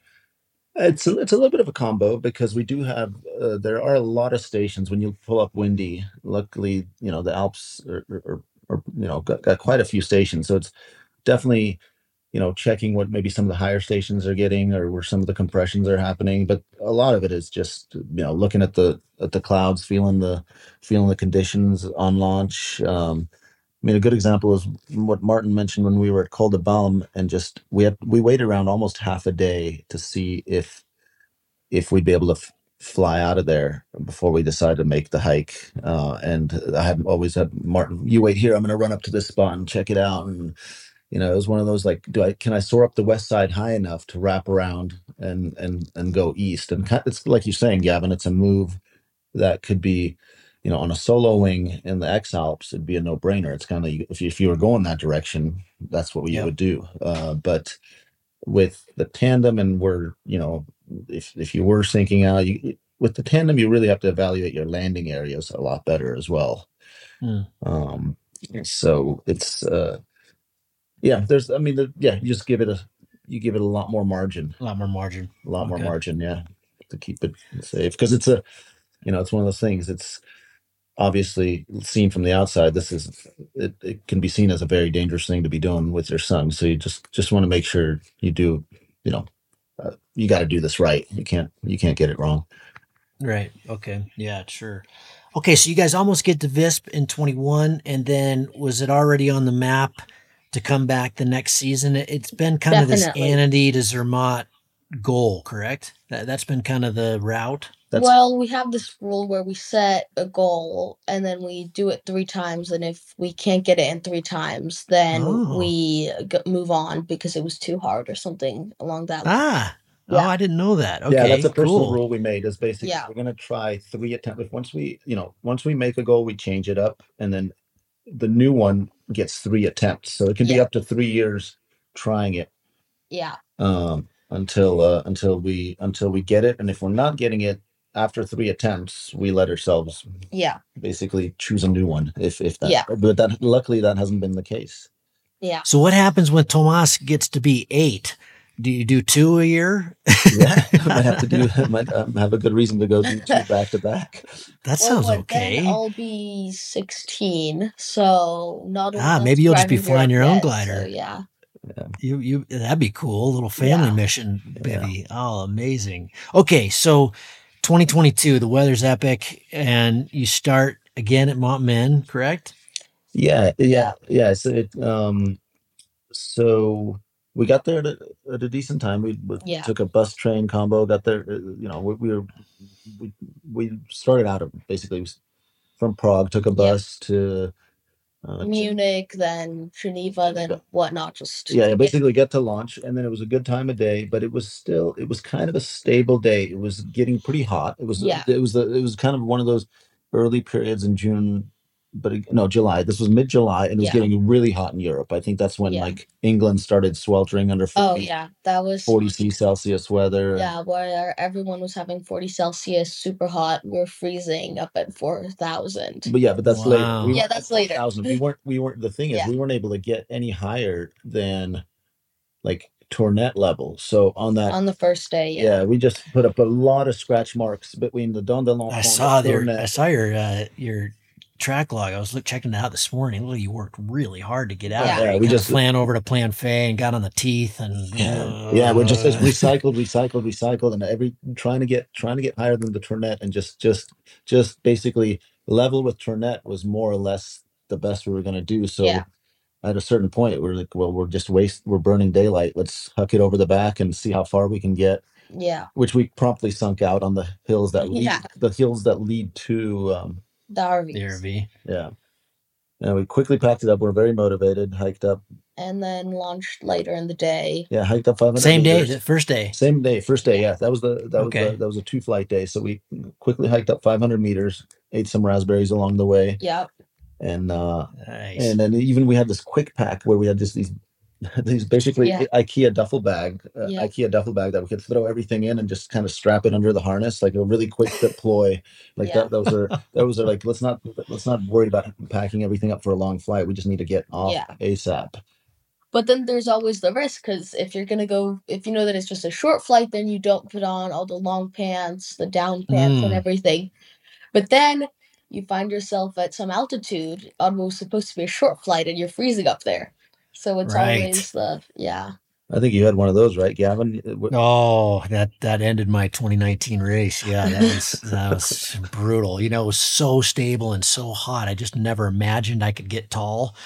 It's a, it's a little bit of a combo because we do have uh, there are a lot of stations when you pull up Windy. Luckily, you know the Alps are, you know got, got quite a few stations, so it's definitely you know checking what maybe some of the higher stations are getting or where some of the compressions are happening. But a lot of it is just you know looking at the at the clouds, feeling the feeling the conditions on launch. Um, I mean, a good example is what Martin mentioned when we were at Col de Balme, and just we had we waited around almost half a day to see if if we'd be able to f- fly out of there before we decided to make the hike. Uh, and I had always had Martin, you wait here. I'm going to run up to this spot and check it out. And you know, it was one of those like, do I can I soar up the west side high enough to wrap around and and and go east? And it's like you're saying, Gavin, it's a move that could be, you know, on a solo wing in the X Alps, it'd be a no brainer. It's kind of if you, if you were going that direction, that's what we Yep. would do. Uh, but with the tandem, and we're you know, if if you were sinking out, you with the tandem, you really have to evaluate your landing areas a lot better as well. Hmm. Um, so it's uh, yeah, there's I mean, the, yeah, you just give it a you give it a lot more margin, A lot more margin. a lot more Okay. margin, yeah, to keep it safe because it's a you know it's one of those things. It's obviously seen from the outside. This is it, it can be seen as a very dangerous thing to be doing with your son. So you just just want to make sure you do you know uh, you got to do this right. You can't you can't get it wrong. Right. Okay. Yeah, sure. Okay, so you guys almost get to Visp in 21 and then was it already on the map to come back the next season? It- It's been kind of this Definitely. Annecy to Zermatt goal, correct? That that's been kind of the route. That's well, we have this rule where we set a goal and then we do it three times, and if we can't get it in three times, then Oh. we g- move on because it was too hard or something along that. line. Ah. Oh, I didn't know that. Okay. yeah, that's a personal cool. rule we made. Is basically Yeah. we're gonna try three attempts. If once we you know once we make a goal, we change it up, and then the new one gets three attempts. So it can be up to three years trying it Yeah, um, until uh, until we until we get it. And if we're not getting it after three attempts, we let ourselves yeah, basically choose a new one. If if that, Yeah. but that luckily that hasn't been the case. yeah. So what happens when Tomas gets to be 8? Do you do two a year? Yeah, [laughs] [laughs] might have to do might um, have a good reason to go do two back to back. That Well, sounds but okay. Then I'll be sixteen, so not. Ah, maybe you'll just be flying your own glider. So yeah, You you that'd be cool. A little family Yeah. mission, Yeah. baby. Oh, amazing. Okay, so 2022, the weather's epic, and you start again at Montmin, correct? Yeah, yeah, yeah. So it um, so we got there at a, at a decent time. We, we Yeah. took a bus train combo. Got there, uh, you know, we, we were we we started out of basically from Prague. Took a bus to uh, Munich, then Geneva, then whatnot. Just yeah, basically get to launch, and then it was a good time of day. But it was still it was kind of a stable day. It was getting pretty hot. It was Yeah. it was the, it was kind of one of those early periods in June. But no, July. This was mid July, and it was Yeah. getting really hot in Europe. I think that's when Yeah. like England started sweltering under 40, Oh yeah, that was 40 C Celsius weather. yeah, where everyone was having forty Celsius, super hot. We are freezing up at four thousand. But yeah, but that's Wow. later. Yeah, weren't at that's later. 4,000. We weren't. We weren't. The thing is, Yeah. we weren't able to get any higher than like Tournette level. So on that, On the first day, yeah. yeah. we just put up a lot of scratch marks between the Don Delon. I saw your I saw your uh, your track log. I was look, checking it out this morning. Look, you worked really hard to get out. Yeah. there. We just- flan over to Planfait and got on the teeth and Yeah, yeah, we're just uh, recycled, recycled, recycled, and every trying to get trying to get higher than the Tournette, and just just just basically level with Tournette was more or less the best we were going to do. So Yeah. at a certain point, we're like, well, we're just waste, we're burning daylight. Let's huck it over the back and see how far we can get. Yeah, Which we promptly sunk out on the hills that lead, Yeah. the hills that lead to um, the Aravis. the Aravis. yeah. And we quickly packed it up. We're very motivated. Hiked up, and then launched later in the day. yeah, hiked up five hundred. Same day, the first day. Same day, first day. Yeah, that was the that Okay. was the, that was a two flight day. So we quickly hiked up 500 meters, ate some raspberries along the way, Yep. and uh, Nice. and then even we had this quick pack where we had just these [laughs] these basically Yeah. IKEA duffel bag, uh, Yeah. IKEA duffel bag that we could throw everything in and just kind of strap it under the harness, like a really quick deploy. Like Yeah. that, those are those are like let's not let's not worry about packing everything up for a long flight. We just need to get off Yeah. ASAP. But then there's always the risk because if you're gonna go, if you know that it's just a short flight, then you don't put on all the long pants, the down pants, and Mm. everything. But then you find yourself at some altitude on what was supposed to be a short flight, and you're freezing up there. So it's Right. always the yeah, I think you had one of those, right, Gavin? Oh, that that ended my 2019 race. Yeah, that was [laughs] that was brutal. You know, it was so stable and so hot. I just never imagined I could get tall.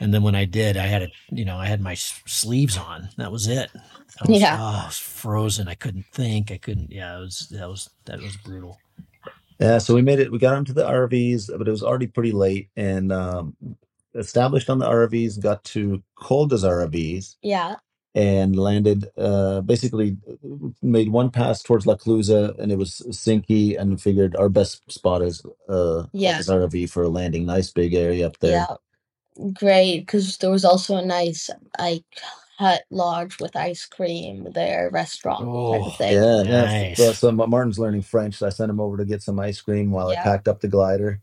And then when I did, I had it. You know, I had my sleeves on. That was it. I was, Yeah. oh, I was frozen. I couldn't think. I couldn't. Yeah, it was that was that was brutal. Yeah, so we made it. We got into the Aravis, but it was already pretty late, and um, established on the Aravis, got to Col des Aravis, Yeah. and landed. Uh, basically, made one pass towards La Clusaz, and it was sinky, and figured our best spot is uh, Yeah. Col des Aravis for a landing. Nice big area up there. Yeah. Great, because there was also a nice like hut lodge with ice cream there, restaurant type Oh, of thing. Yeah, yeah. Nice. So, so Martin's learning French, so I sent him over to get some ice cream while Yeah. I packed up the glider.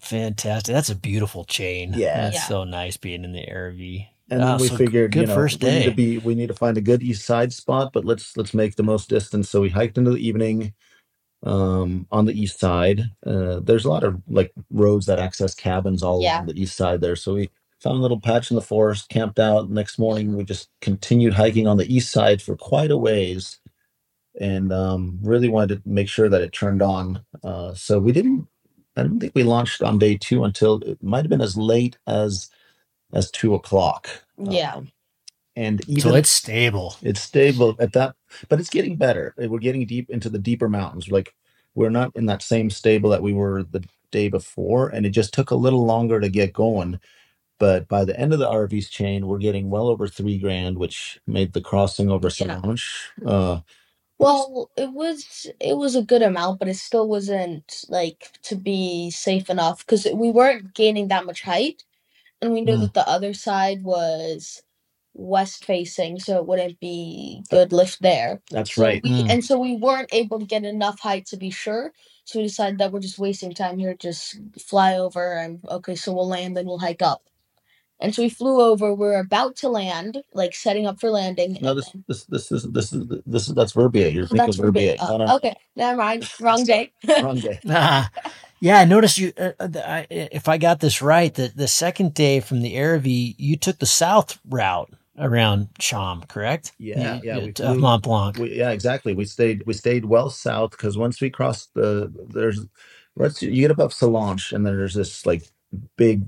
Fantastic. That's a beautiful chain. Yeah. That's Yeah. so nice being in the Aravis. And Ah, then we so figured, good you know, first we need to be we need to find a good east side spot, but let's let's make the most distance. So we hiked into the evening um on the east side. Uh there's a lot of like roads that access cabins all Yeah. along the east side there. So we found a little patch in the forest, camped out. Next morning we just continued hiking on the east side for quite a ways and um really wanted to make sure that it turned on. Uh so we didn't I don't think we launched on day two until it might have been as late as as two o'clock. Yeah. Um, and even So it's stable. it's stable at that, but it's getting better. We're getting deep into the deeper mountains. Like we're not in that same stable that we were the day before, and it just took a little longer to get going. But by the end of the Aravis chain, we're getting well over three grand, which made the crossing over Yeah. Sallanches. Uh, Well, it was it was a good amount, but it still wasn't like to be safe enough because we weren't gaining that much height, and we knew Mm. that the other side was west facing, so it wouldn't be good lift there. that's So right. we Mm. and so we weren't able to get enough height to be sure. So we decided that we're just wasting time here, just fly over and okay, so we'll land and we'll hike up. And so we flew over. We're about to land, like setting up for landing. No, and this then- this this is this is this is that's Verbier. You're thinking that's of Verbier. Verbier. No, Oh, no, no. okay, never mind. Wrong day. [laughs] Wrong day. Ah, yeah, I noticed you. Uh, uh, the- I, if I got this right, the the second day from the Aravis, you took the south route around Cham, correct? Yeah, You- yeah. you- We to flew, Mont Blanc. We, yeah, exactly. We stayed we stayed well south because once we crossed the there's once you get above Sallanches and there's this like big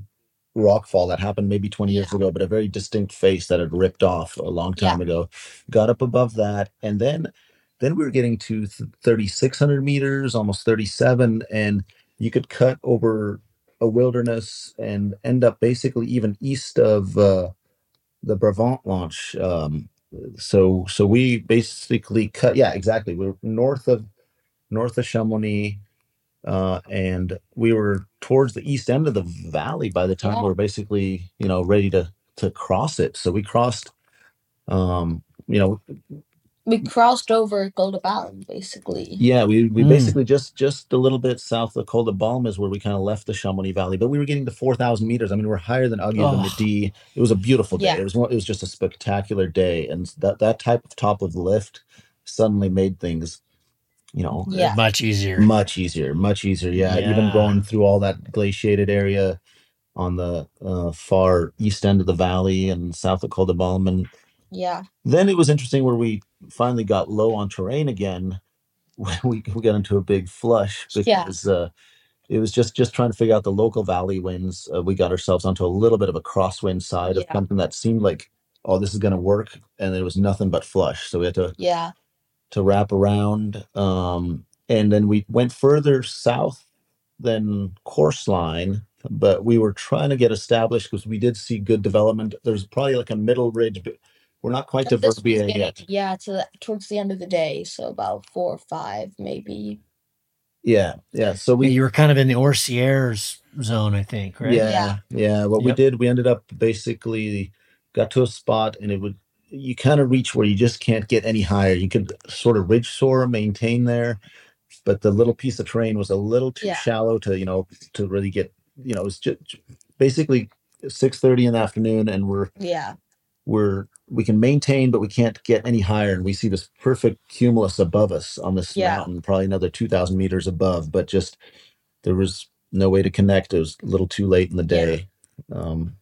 rock fall that happened maybe 20 years Yeah. ago, but a very distinct face that had ripped off a long time ago. Got up above that, and then then we were getting to th- 3,600 meters, almost 37, and you could cut over a wilderness and end up basically even east of uh, the Brévent launch. Um, so so we basically cut yeah exactly we are north of north of chamonix uh and we were towards the east end of the valley by the time Yeah. we were basically you know ready to to cross it so we crossed um you know we crossed over Col de Balme, basically. yeah we we Mm. basically just just a little bit south of Col de Balme is where we kind of left the chamonix valley but we were getting to 4000 meters i mean we're higher than Aguirre than Oh. the d it was a beautiful day Yeah. it was one, it was just a spectacular day and that that type of top of lift suddenly made things you know Yeah. Much easier. much easier much easier yeah, even going through all that glaciated area on the uh, far east end of the valley and south of Col de Balme and Yeah. then it was interesting where we finally got low on terrain again [laughs] when we, we got into a big flush Yeah. because uh, it was just just trying to figure out the local valley winds uh, we got ourselves onto a little bit of a crosswind side of something that seemed like oh this is going to work and it was nothing but flush so we had to Yeah. To wrap around um, and then we went further south than course line but we were trying to get established because we did see good development there's probably like a middle ridge but we're not quite to this was Verbier getting- yet Yeah, to the, towards the end of the day, so about four or five, maybe. yeah yeah so we you were kind of in the Orsières zone, I think, right? Yeah, Yeah. yeah. What we Yep. did, we ended up basically got to a spot, and it would you kind of reach where you just can't get any higher. You could sort of ridge soar, maintain there, but the little piece of terrain was a little too Yeah. shallow to you know to really get you know it was just basically six thirty in the afternoon, and we're Yeah. we're we can maintain, but we can't get any higher, and we see this perfect cumulus above us on this Yeah. mountain, probably another two thousand meters above, but just there was no way to connect. It was a little too late in the Yeah. day. Um,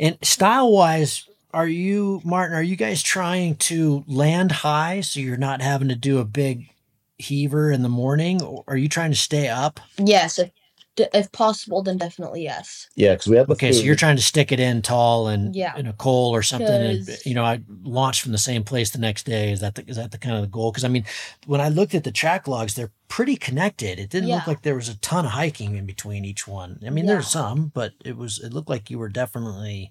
And style wise, are you, Martin, are you guys trying to land high so you're not having to do a big heaver in the morning? Or are you trying to stay up? Yes. If, if possible, then definitely yes. Yeah, because we have the Okay, so you're trying to stick it in tall and Yeah. in a col or something, and 'Cause- you know, I launch from the same place the next day. Is that the, is that the kind of the goal? Because I mean, when I looked at the track logs, they're pretty connected. It didn't look like there was a ton of hiking in between each one. I mean, Yeah. there's some, but it was it looked like you were definitely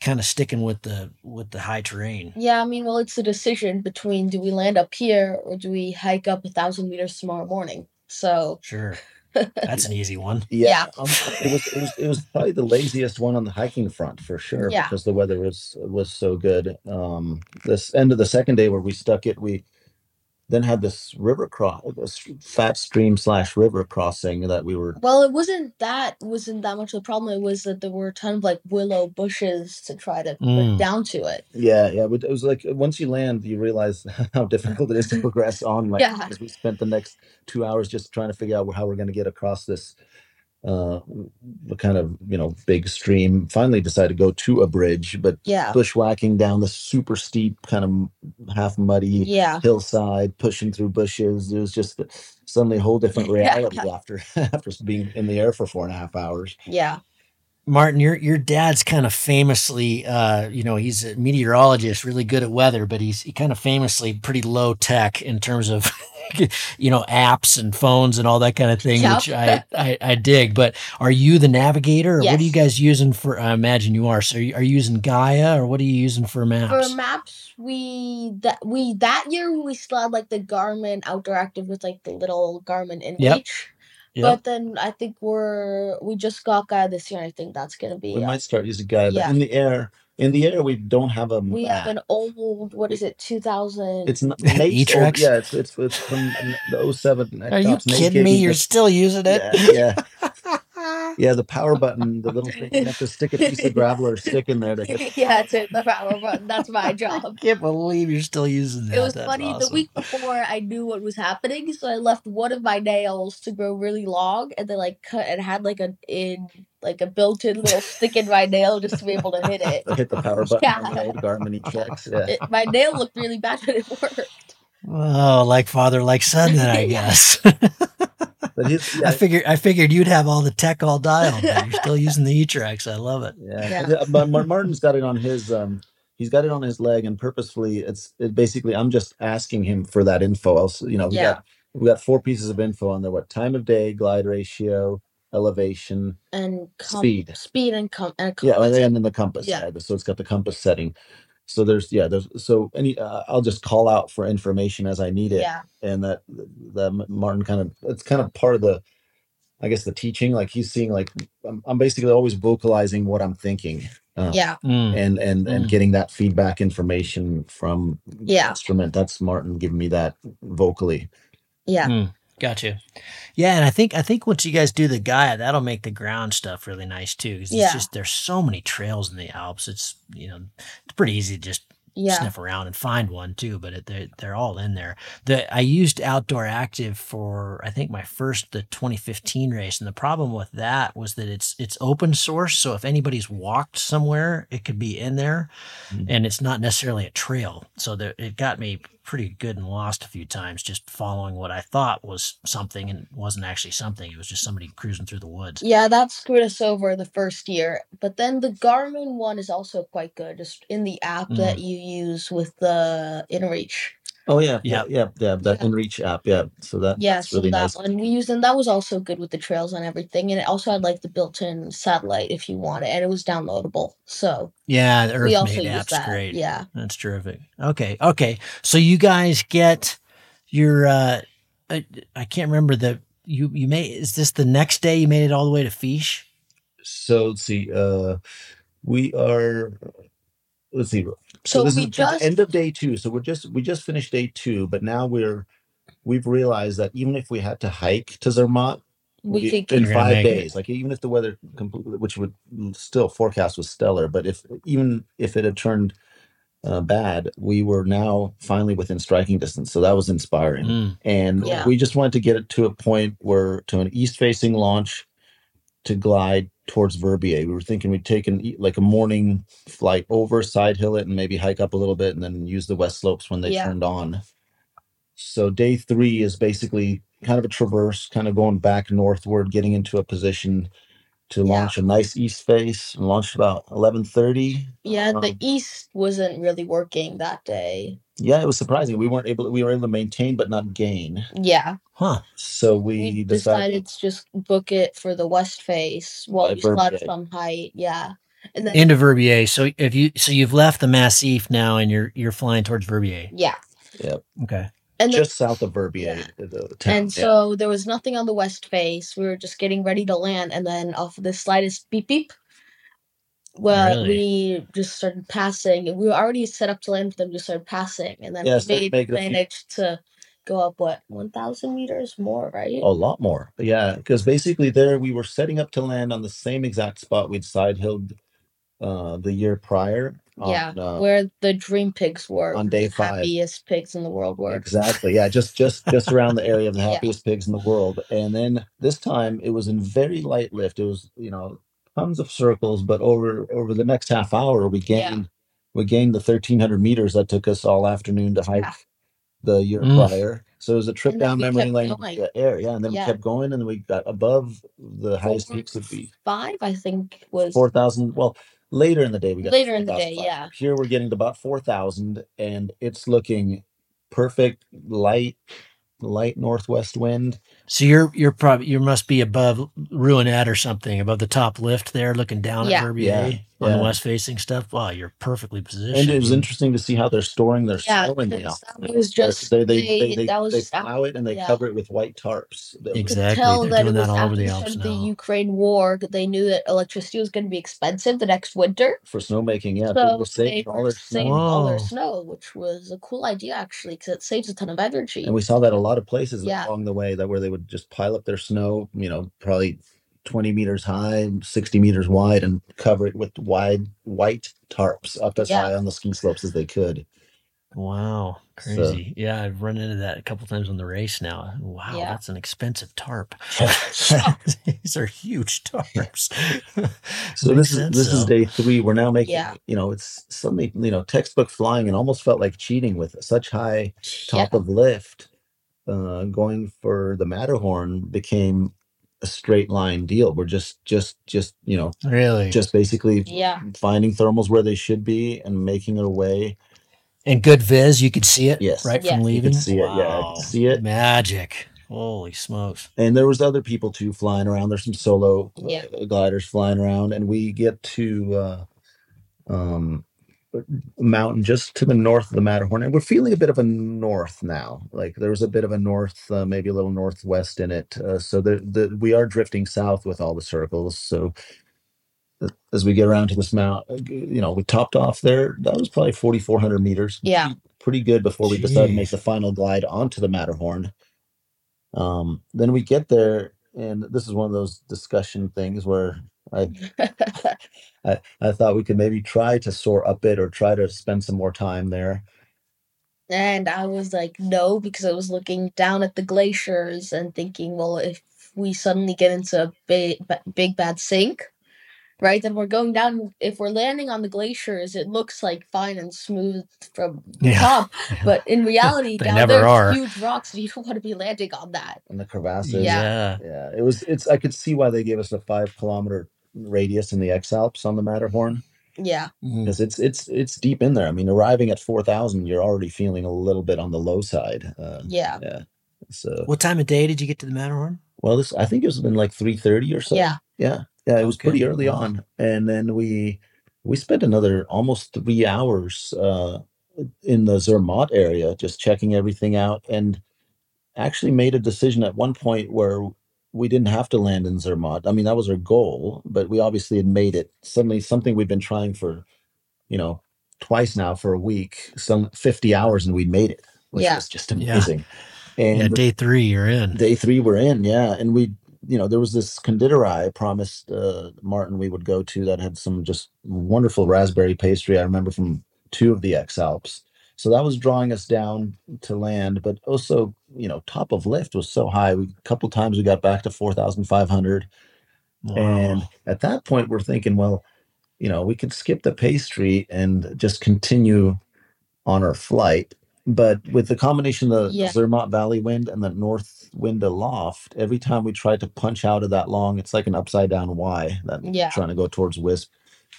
kind of sticking with the with the high terrain. Yeah, I mean, well, it's a decision between do we land up here or do we hike up a thousand meters tomorrow morning? So Sure, [laughs] that's an easy one. Yeah, Yeah. um, it was it was it was probably the laziest one on the hiking front for sure Yeah. because the weather was was so good. Um, this end of the second day where we stuck it, we then had this river cross, this fat stream slash river crossing that we were. Well, it wasn't that wasn't that much of a problem. It was that there were a ton of like willow bushes to try to Mm. put down to it. Yeah, yeah, it was like once you land, you realize [laughs] how difficult it is to [laughs] progress on. Like, Yeah. because we spent the next two hours just trying to figure out how we're going to get across this uh the kind of you know big stream finally decided to go to a bridge but Yeah. bushwhacking down the super steep kind of half muddy Yeah. hillside pushing through bushes it was just suddenly a whole different [laughs] Yeah. reality after [laughs] after being in the air for four and a half hours Yeah. Martin, your your dad's kind of famously, uh, you know, he's a meteorologist, really good at weather, but he's he kind of famously pretty low tech in terms of, [laughs] [laughs] you know, apps and phones and all that kind of thing, Yep. which I, I I dig. But are you the navigator, or what are you guys using for? I imagine you are. So are you, are you using Gaia, or what are you using for maps? For maps, we that we that year we still had like the Garmin Outdoor Active with like the little Garmin InReach. Yep. Yep. But then I think we're we just got Gaia this year. and I think that's gonna be. we uh, might start using guy but yeah. in the air in the air we don't have a we map. have an old what is it two thousand? it's not Nate's old- oh, eTrex? yeah it's it's, it's from uh, the 07 are you Ectops. Nate kidding gave me? me You're still using it? yeah yeah [laughs] [laughs] Yeah, the power button, the little thing you have to stick a piece of gravel or [laughs] stick in there to hit. [laughs] yeah, it's it, the power button. That's my I job. can't believe you're still using that. It was That's funny. The awesome. week before, I knew what was happening, so I left one of my nails to grow really long, and then like cut and had like a in like a built-in little stick in my nail just to be able to hit it. Hit the power button Yeah. on the old Garmin eTrex. Yeah. it. My nail looked really bad, but it worked. Oh, like father, like son, then I [laughs] guess. [laughs] But his, I figured I figured you'd have all the tech all dialed, but you're still [laughs] using the eTrex. I love it. yeah. Yeah. yeah. But Martin's got it on his um he's got it on his leg and purposefully it's it basically I'm just asking him for that info. Else, you know, we Yeah. got we got four pieces of info on there. What time of day, glide ratio, elevation, And com- speed. speed and com- and Yeah, compass. and then the compass. Yeah. Yeah. So it's got the compass setting. So there's yeah, there's so any uh, I'll just call out for information as I need it. yeah, and that that Martin kind of it's kind of part of the I guess the teaching like he's seeing like I'm, I'm basically always vocalizing what I'm thinking uh, yeah, Mm. and and and Mm. getting that feedback information from Yeah. instrument that's Martin giving me that vocally yeah, Gotcha. Yeah, and I think I think once you guys do the Gaia, that'll make the ground stuff really nice too. 'cause Yeah. it's just there's so many trails in the Alps. It's you know it's pretty easy to just yeah, sniff around and find one too. But it, they're they're all in there. The I used Outdoor Active for I think my first the 2015 race, and the problem with that was that it's it's open source. So if anybody's walked somewhere, it could be in there, Mhm. and it's not necessarily a trail. So there, it got me pretty good and lost a few times just following what I thought was something and wasn't actually something. It was just somebody cruising through the woods. yeah. That screwed us over the first year, but then the Garmin one is also quite good. Just in the app Mm. that you use with the InReach. Oh yeah Yeah. yeah yeah, yeah that Yeah. inreach app yeah so that Yeah, that's so really that nice one we used, and that was also good with the trails and everything. And it also had like the built-in satellite if you want it, and it was downloadable. So Yeah, the we also EarthMate used app's that. great. Yeah, That's terrific. Okay, okay. So you guys get your uh I, I can't remember the you you made is this the next day you made it all the way to Visp? so let's see uh we are let's see So this we is the just- end of day two so we're just we just finished day two but now we're we've realized that even if we had to hike to zermatt we we- could. in You're gonna five make it. days like even if the weather completely which would still forecast was stellar but if even if it had turned uh, bad we were now finally within striking distance so that was inspiring Mm, and Yeah. we just wanted to get it to a point where to an east facing launch to glide towards verbier we were thinking we'd take an like a morning flight over side hill it and maybe hike up a little bit and then use the west slopes when they Yeah. turned on so day three is basically kind of a traverse, kind of going back northward, getting into a position to Yeah. launch a nice east face. and Launched about eleven thirty. Yeah, the Um, east wasn't really working that day. Yeah, it was surprising. We weren't able. We were able to maintain but not gain. Yeah, Huh. So we, we decided decided to just book it for the west face while By we still had Verbier. some height. Yeah, and then Into Verbier. So if you so you've left the Massif now and you're you're flying towards Verbier. yeah, yep Okay. And then, just south of Verbier, Yeah. the, the town. and yeah. so there was nothing on the west face. We were just getting ready to land, and then off of the slightest beep beep, well, Really? we just started passing. We were already set up to land, but then we started passing, and then Yeah, we made, a few- managed to go up what one thousand meters more, right? a lot more. Yeah, because basically there we were setting up to land on the same exact spot we'd side hilled uh, the year prior. Yeah, uh, where the dream pigs were, on day five. happiest pigs in the world were. Exactly. Yeah, just just just around the area of the [laughs] Yeah. happiest pigs in the world. And then this time it was in very light lift. It was, you know, tons of circles, but over over the next half hour we Yeah. gained we gained the thirteen hundred meters that took us all afternoon to hike Yeah. the year Mm. prior. So it was a trip And down memory lane going. air. Yeah, and then Yeah. we kept going and then we got above the highest peaks would be Five, I think, was four thousand. Well, later in the day we got Later in the 4,005. day, yeah. Here we're getting to about four thousand, and it's looking perfect, light, light northwest wind. So you're you're probably you must be above Ruinette or something, above the top lift there, looking down Yeah. at Verbier Yeah, on yeah. the west facing stuff. Wow, you're perfectly positioned. And it was interesting to see how they're storing their Yeah, snow in the because that was They're- just they they, they- they, they, that was they after- plow it and they yeah. cover it with white tarps. That was- could Exactly. tell They're that it doing that was all over after the the Alps start of the now. Ukraine war. They knew that electricity was going to be expensive the next winter, for snowmaking. Yeah, so people were they saving all were their saving snow. all their Whoa. snow, which was a cool idea actually, because it saves a ton of energy. And we saw that a lot of places Yeah. along the way that where they would just pile up their snow, you know, probably 20 meters high, 60 meters wide, and cover it with wide white tarps up as Yeah. high on the ski slopes as they could. Wow, So- crazy. yeah, I've run into that a couple times on the race now. Wow, Yeah. that's an expensive tarp. [laughs] [laughs] These are huge tarps. So Makes this is sense, this is though. day three. We're now making, Yeah. you know, it's suddenly, you know, textbook flying and almost felt like cheating with such high yeah, top of lift. Uh, going for the Matterhorn became a straight line deal. We're just, just, just, you know, really. just basically yeah, finding thermals where they should be and making our way. and good viz, you could see it Yes. right Yes. from You leaving. could see it, yeah, I could see it. Magic. Holy smokes. And there was other people too flying around. There's some solo uh, Yeah. gliders flying around, and we get to uh, um, a mountain just to the north of the Matterhorn, and we're feeling a bit of a north now. Like there was a bit of a north, uh, maybe a little northwest in it. Uh, so the, the we are drifting south with all the circles. So uh, as we get around to this mount, uh, you know, we topped off there. That was probably 4,400 meters. yeah, pretty good before we decided to make Jeez. the final glide onto the Matterhorn. Um, then we get there, and this is one of those discussion things where I, I I thought we could maybe try to soar up it or try to spend some more time there. and I was like, no, because I was looking down at the glaciers and thinking, well, if we suddenly get into a big, big bad sink, right, then we're going down. If we're landing on the glaciers, it looks like fine and smooth from [laughs] the Yeah. top, [laughs] but in reality, They down never there's are. huge rocks, and you don't want to be landing on that. And the crevasses. Yeah. Yeah. It was it's I could see why they gave us a five kilometer radius in the X Alps on the Matterhorn. Yeah, Mm. Because it's it's it's deep in there. I mean, arriving at four thousand, you're already feeling a little bit on the low side. Uh, yeah, yeah. So What time of day did you get to the Matterhorn? well, this I think it was been like three thirty or so. yeah, Yeah, yeah, it was Okay. pretty early on, and then we we spent another almost three hours uh, in the Zermatt area just checking everything out, and actually made a decision at one point where we didn't have to land in Zermatt. I mean, that was our goal, but we obviously had made it. Suddenly, something we'd been trying for, you know, twice now for a week, some fifty hours, and we made it, which Yeah. was just Yeah. amazing. And yeah, day three, you're in. day three we're in yeah and we you know there was this Konditorei I promised uh martin we would go to that had some just wonderful raspberry pastry i remember from two of the x alps so that was drawing us down to land but also you know top of lift was so high we, a couple times we got back to 4500 Wow. and at that point we're thinking well you know we could skip the pastry and just continue on our flight but with the combination of the Yeah. Zermatt Valley wind and the north wind aloft, every time we tried to punch out of that long, it's like an upside down Y that Yeah. trying to go towards Visp.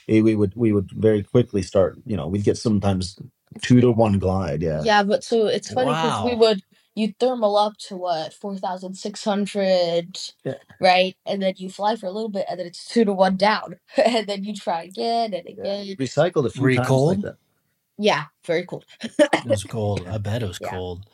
eh, we would we would very quickly start. You know, we'd get sometimes two to one glide. Yeah. Yeah, but so it's funny because we Wow. would you thermal up to what four thousand six hundred, Yeah. right? And then you fly for a little bit, and then it's two to one down, [laughs] and then you try again and Yeah. again. Recycled a few Were you times cold? like that. Yeah, very cold It was cold. [laughs] I bet it was Yeah. cold.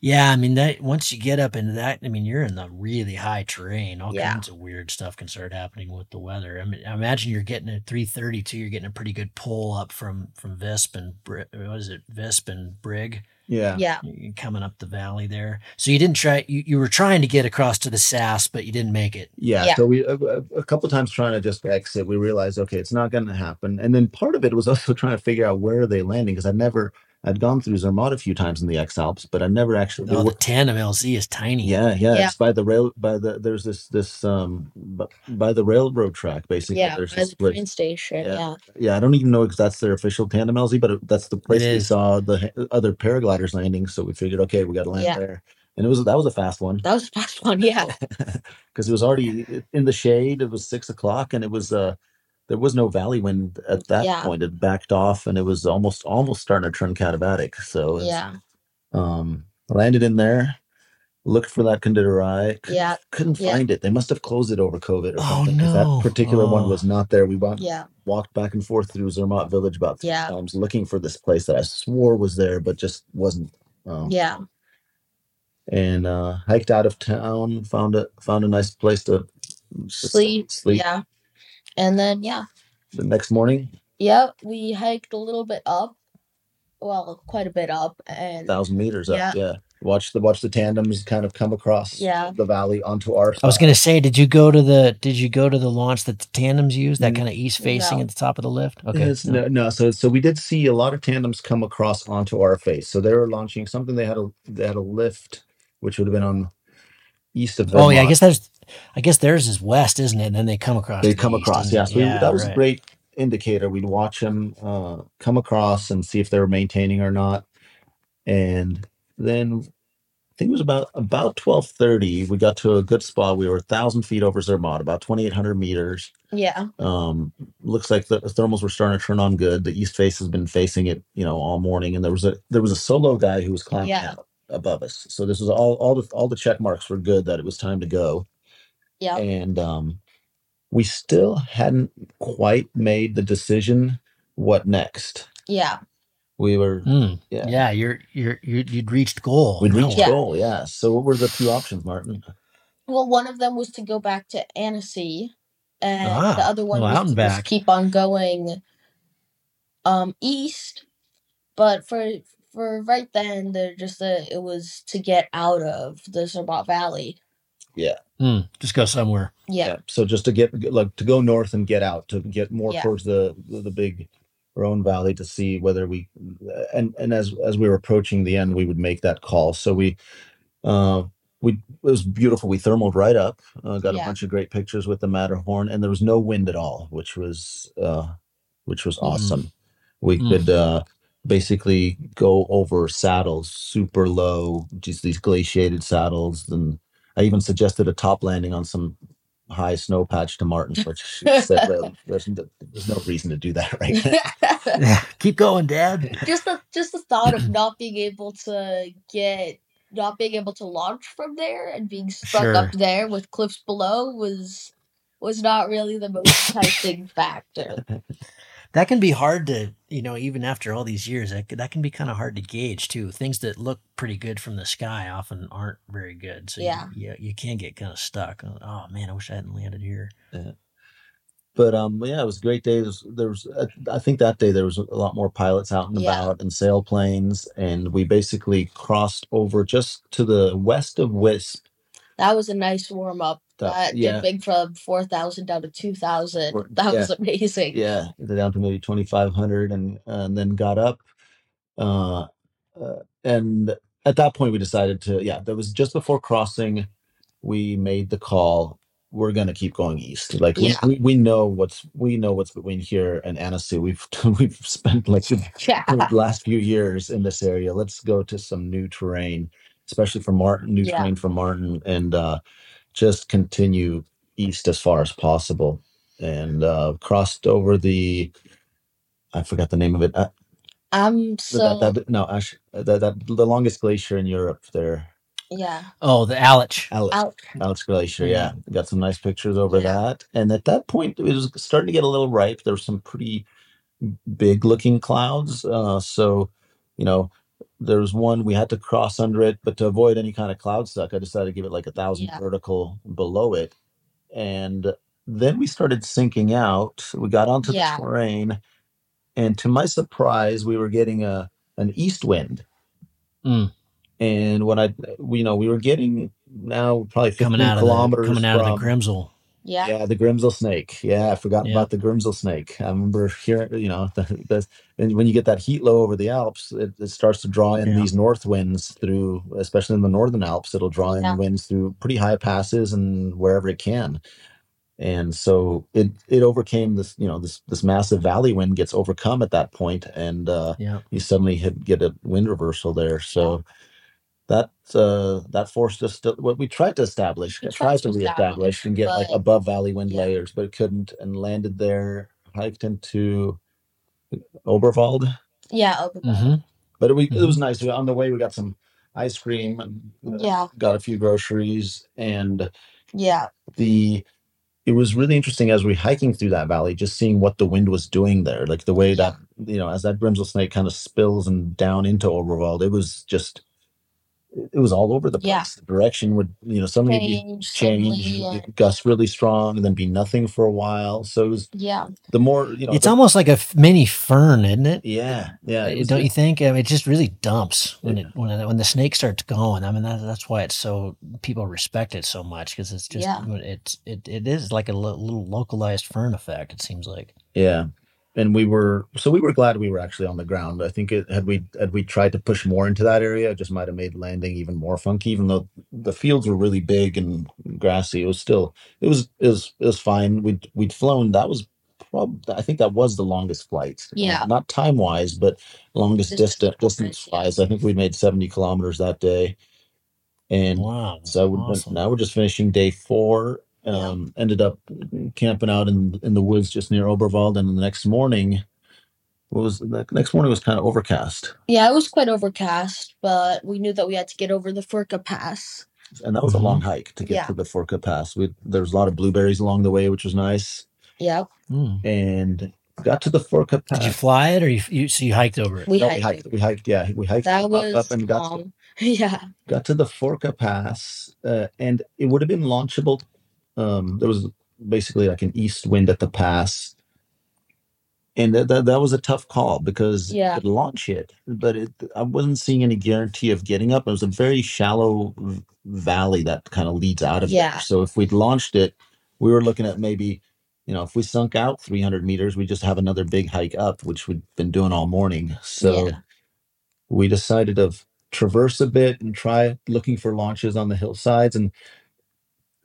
Yeah, I mean that once you get up into that, I mean you're in the really high terrain. All Yeah. kinds of weird stuff can start happening with the weather. I mean, I imagine you're getting at 332. You're getting a pretty good pull up from from Visp and Bri- what is it, Visp and Brig? Yeah. Yeah. You're coming up the valley there. So you didn't try. You, you were trying to get across to the Saas, but you didn't make it. Yeah, Yeah. so we a, a a couple times trying to just exit, we realized okay, it's not going to happen. And then part of it was also [laughs] trying to figure out where are they landing because I'd never I'd gone through Zermatt a few times in the X Alps, but I never actually. Oh, there the tandem LZ is tiny. yeah, yeah, Yeah. it's by the rail by the there's this this um by the railroad track basically. Yeah, there's by this the split. train station. Yeah. Yeah. Yeah, I don't even know if that's their official tandem LZ, but it, that's the place we is. saw the h- other paragliders landing. So we figured, okay, we got to land Yeah. there, and it was that was a fast one. That was a fast one. Yeah. [laughs] because it was already in the shade. It was six o'clock, and it was uh there was no valley wind at that Yeah. point. It backed off, and it was almost almost starting to turn katabatic. So it's, Yeah. um, landed in there, looked for that Konditorei. Couldn't, Yeah. couldn't Yeah. find it. They must have closed it over COVID or Oh, something. 'cause no. that particular one Oh. was not there. We walked Yeah. walked back and forth through Zermatt Village about three Yeah. times looking for this place that I swore was there, but just wasn't. Um, Yeah. and uh, hiked out of town, found a found a nice place to Sleep. Sleep. Yeah. And then yeah. The next morning, Yep. We hiked a little bit up. Well, quite a bit up, and thousand meters Yeah. up. Yeah, watch the watch the tandems kind of come across Yeah. the valley onto our. I was gonna say, did you go to the did you go to the launch that the tandems use? That kind of east facing No. at the top of the lift? Okay. Yes, no, no. So, so we did see a lot of tandems come across onto our face. So they were launching something. They had a they had a lift, which would have been on east of. Oh yeah, I guess there's I guess theirs is west, isn't it? And then they come across. they to the come east, across. isn't Yeah, so we- that was a great indicator. We'd watch them uh, come across and see if they were maintaining or not. And then I think it was about about twelve thirty. We got to a good spot. We were a thousand feet over Zermatt, about twenty eight hundred meters. yeah. Um, looks like the thermals were starting to turn on good. The east face has been facing it, you know, all morning. And there was a there was a solo guy who was climbing Yeah. out above us. So this was all all the all the check marks were good that it was time to go. Yeah. And um, we still hadn't quite made the decision what next. Yeah. We were Hmm. yeah. Yeah, you're you're you you'd reached goal. We'd reached one. Yeah. goal, yeah. So what were the two options, Martin? Well, one of them was to go back to Annecy, and the Ah, other one well, was out and just back. keep on going um east. But for for right then, they're just uh it was to get out of the Zermatt Valley. Hmm. Just go somewhere. Yeah. So just to get like to go north and get out to get more Yeah. towards the the, the big Rhone Valley to see whether we and and as as we were approaching the end, we would make that call. So we uh we it was beautiful. We thermaled right up, uh, got a bunch of great pictures with the Matterhorn, and there was no wind at all, which was uh which was Mhm. awesome. We Mm. could uh basically go over saddles super low, just these glaciated saddles. And I even suggested a top landing on some high snow patch to Martin, which she said well, [laughs] there's, there's no reason to do that right [laughs] now. Keep going, Dad. [laughs] just the just the thought of [clears throat] not being able to get not being able to launch from there and being stuck Sure. up there with cliffs below was was not really the most enticing factor. That can be hard to, you know, even after all these years, that, that can be kind of hard to gauge too. Things that look pretty good from the sky often aren't very good. So Yeah. you, you, you can get kind of stuck. Oh man, I wish I hadn't landed here. But um, yeah, it was a great day. There was, there was uh, I think that day there was a lot more pilots out and Yeah. about and sailplanes, and we basically crossed over just to the west of Visp. That was a nice warm up. That- That yeah. dipping from four thousand down to two thousand. That yeah. was amazing. Yeah, down to maybe twenty five hundred, and and then got up, uh, uh, and at that point we decided to yeah. That was just before crossing. We made the call. we're gonna keep going east. Like Yeah. we, we, we know what's we know what's between here and Annecy. We've [laughs] we've spent like [laughs] the last few years in this area. Let's go to some new terrain, especially for Martin, new Yeah. terrain for Martin, and uh, just continue east as far as possible. And uh, crossed over the, I forgot the name of it. Uh, Um. So that, that, no, actually, that, that the longest glacier in Europe there, yeah. Oh, the Aletsch. Alex. Out. Aletsch Glacier, Yeah. yeah. Got some nice pictures over Yeah. that. And at that point, it was starting to get a little ripe. There were some pretty big looking clouds. Uh, so, you know, there was one we had to cross under it, but to avoid any kind of cloud suck, I decided to give it like a thousand Yeah. vertical below it. And then we started sinking out. We got onto Yeah. the terrain, and to my surprise, we were getting a an east wind. Mm. And when I, we, you know, we were getting now probably 15 Coming out of the kilometers coming out from, of the Grimsel. Yeah. yeah, the Grimsel snake. Yeah, I forgot Yeah. about the Grimsel snake. I remember hearing, you know, [laughs] the, the, and when you get that heat low over the Alps, it, it starts to draw in Yeah. these north winds through, especially in the northern Alps. It'll draw Yeah. in winds through pretty high passes and wherever it can. And so it it overcame this, you know, this this massive valley wind gets overcome at that point, and uh, Yeah. you suddenly hit, get a wind reversal there. So that uh, that forced us to what we tried to establish, We tried, tried to to reestablish establish, and get like but- above valley wind yeah. layers, but it couldn't, and landed there, hiked into Oberwald. Yeah. Over. hmm But it, we, it was nice. On the way, we got some ice cream and uh, Yeah. got a few groceries, and Yeah. the it was really interesting as we hiking through that valley, just seeing what the wind was doing there, like the way that you know, as that Grimsel snake kind of spills and down into Oberwald, it was just it was all over the place. Yeah. The direction would you know suddenly be Change. change, suddenly, it gust really strong, and then be nothing for a while. So it was Yeah. the more you know. It's the- almost like a f- mini foehn, isn't it? yeah, yeah. it Uh, was Don't good. you think? I mean, it just really dumps when Yeah. it when it, when the snake starts going. I mean, that, that's why it's so people respect it so much because it's just Yeah. it's it, it is like a lo- little localized foehn effect. It seems like. Yeah. And we were so we were glad we were actually on the ground. I think it had we had we tried to push more into that area, it just might have made landing even more funky. Even though the fields were really big and grassy, it was still it was it was it was fine. We'd we'd flown. That was prob I think that was the longest flight. Uh, Yeah. not time wise, but longest Distance distance wise, distance yeah. wise. I think we made seventy kilometers that day. And Wow. so we're, awesome. now we're just finishing day four. Yeah. Um, ended up camping out in in the woods just near Oberwald, and the next morning what was the next morning was kind of overcast, Yeah. It was quite overcast, but we knew that we had to get over the Furka Pass. and that was a long hike to get Yeah. to the Furka Pass. We there was a lot of blueberries along the way, which was nice, Yeah. Mm. and got to the Furka Pass. Did you fly it or you, you so you hiked over it? We No, hiked. we hiked. We hiked. Yeah, we hiked That up, was up and got to, long. [laughs] yeah. got to the Furka Pass, uh, and it would have been launchable. Um, there was basically like an east wind at the pass, and that that, that was a tough call because Yeah. could launch it, but it I wasn't seeing any guarantee of getting up. It was a very shallow v- valley that kind of leads out of Yeah. there. So if we'd launched it, we were looking at maybe. You know, if we sunk out 300 meters, we just have another big hike up, which we've been doing all morning. So Yeah. we decided to traverse a bit and try looking for launches on the hillsides and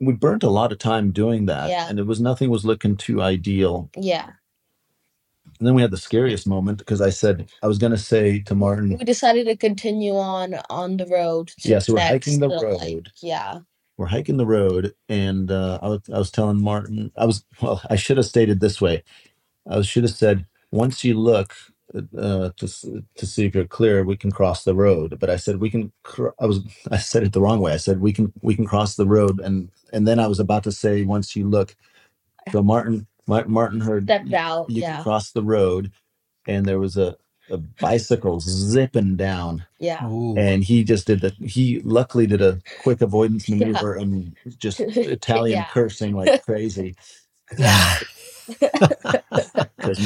we burnt a lot of time doing that Yeah. and it was nothing was looking too ideal Yeah. and then we had the scariest moment because i said i was going to say to martin We decided to continue on on the road. Yeah, so we're next hiking the to, like- road. yeah. we're hiking the road and uh, I, was, I was telling martin i was well i should have stated this way i should have said once you look uh, to s- to see if you're clear we can cross the road but i said we can cr- i was i said it the wrong way i said we can we can cross the road and and then i was about to say once you look so martin Mar- martin heard Stepped out. you yeah. can cross the road and there was a, a bicycle zipping down yeah. Ooh. and he just did the he luckily did a quick avoidance [laughs] Yeah. maneuver and just [laughs] italian Yeah. cursing like crazy because [laughs]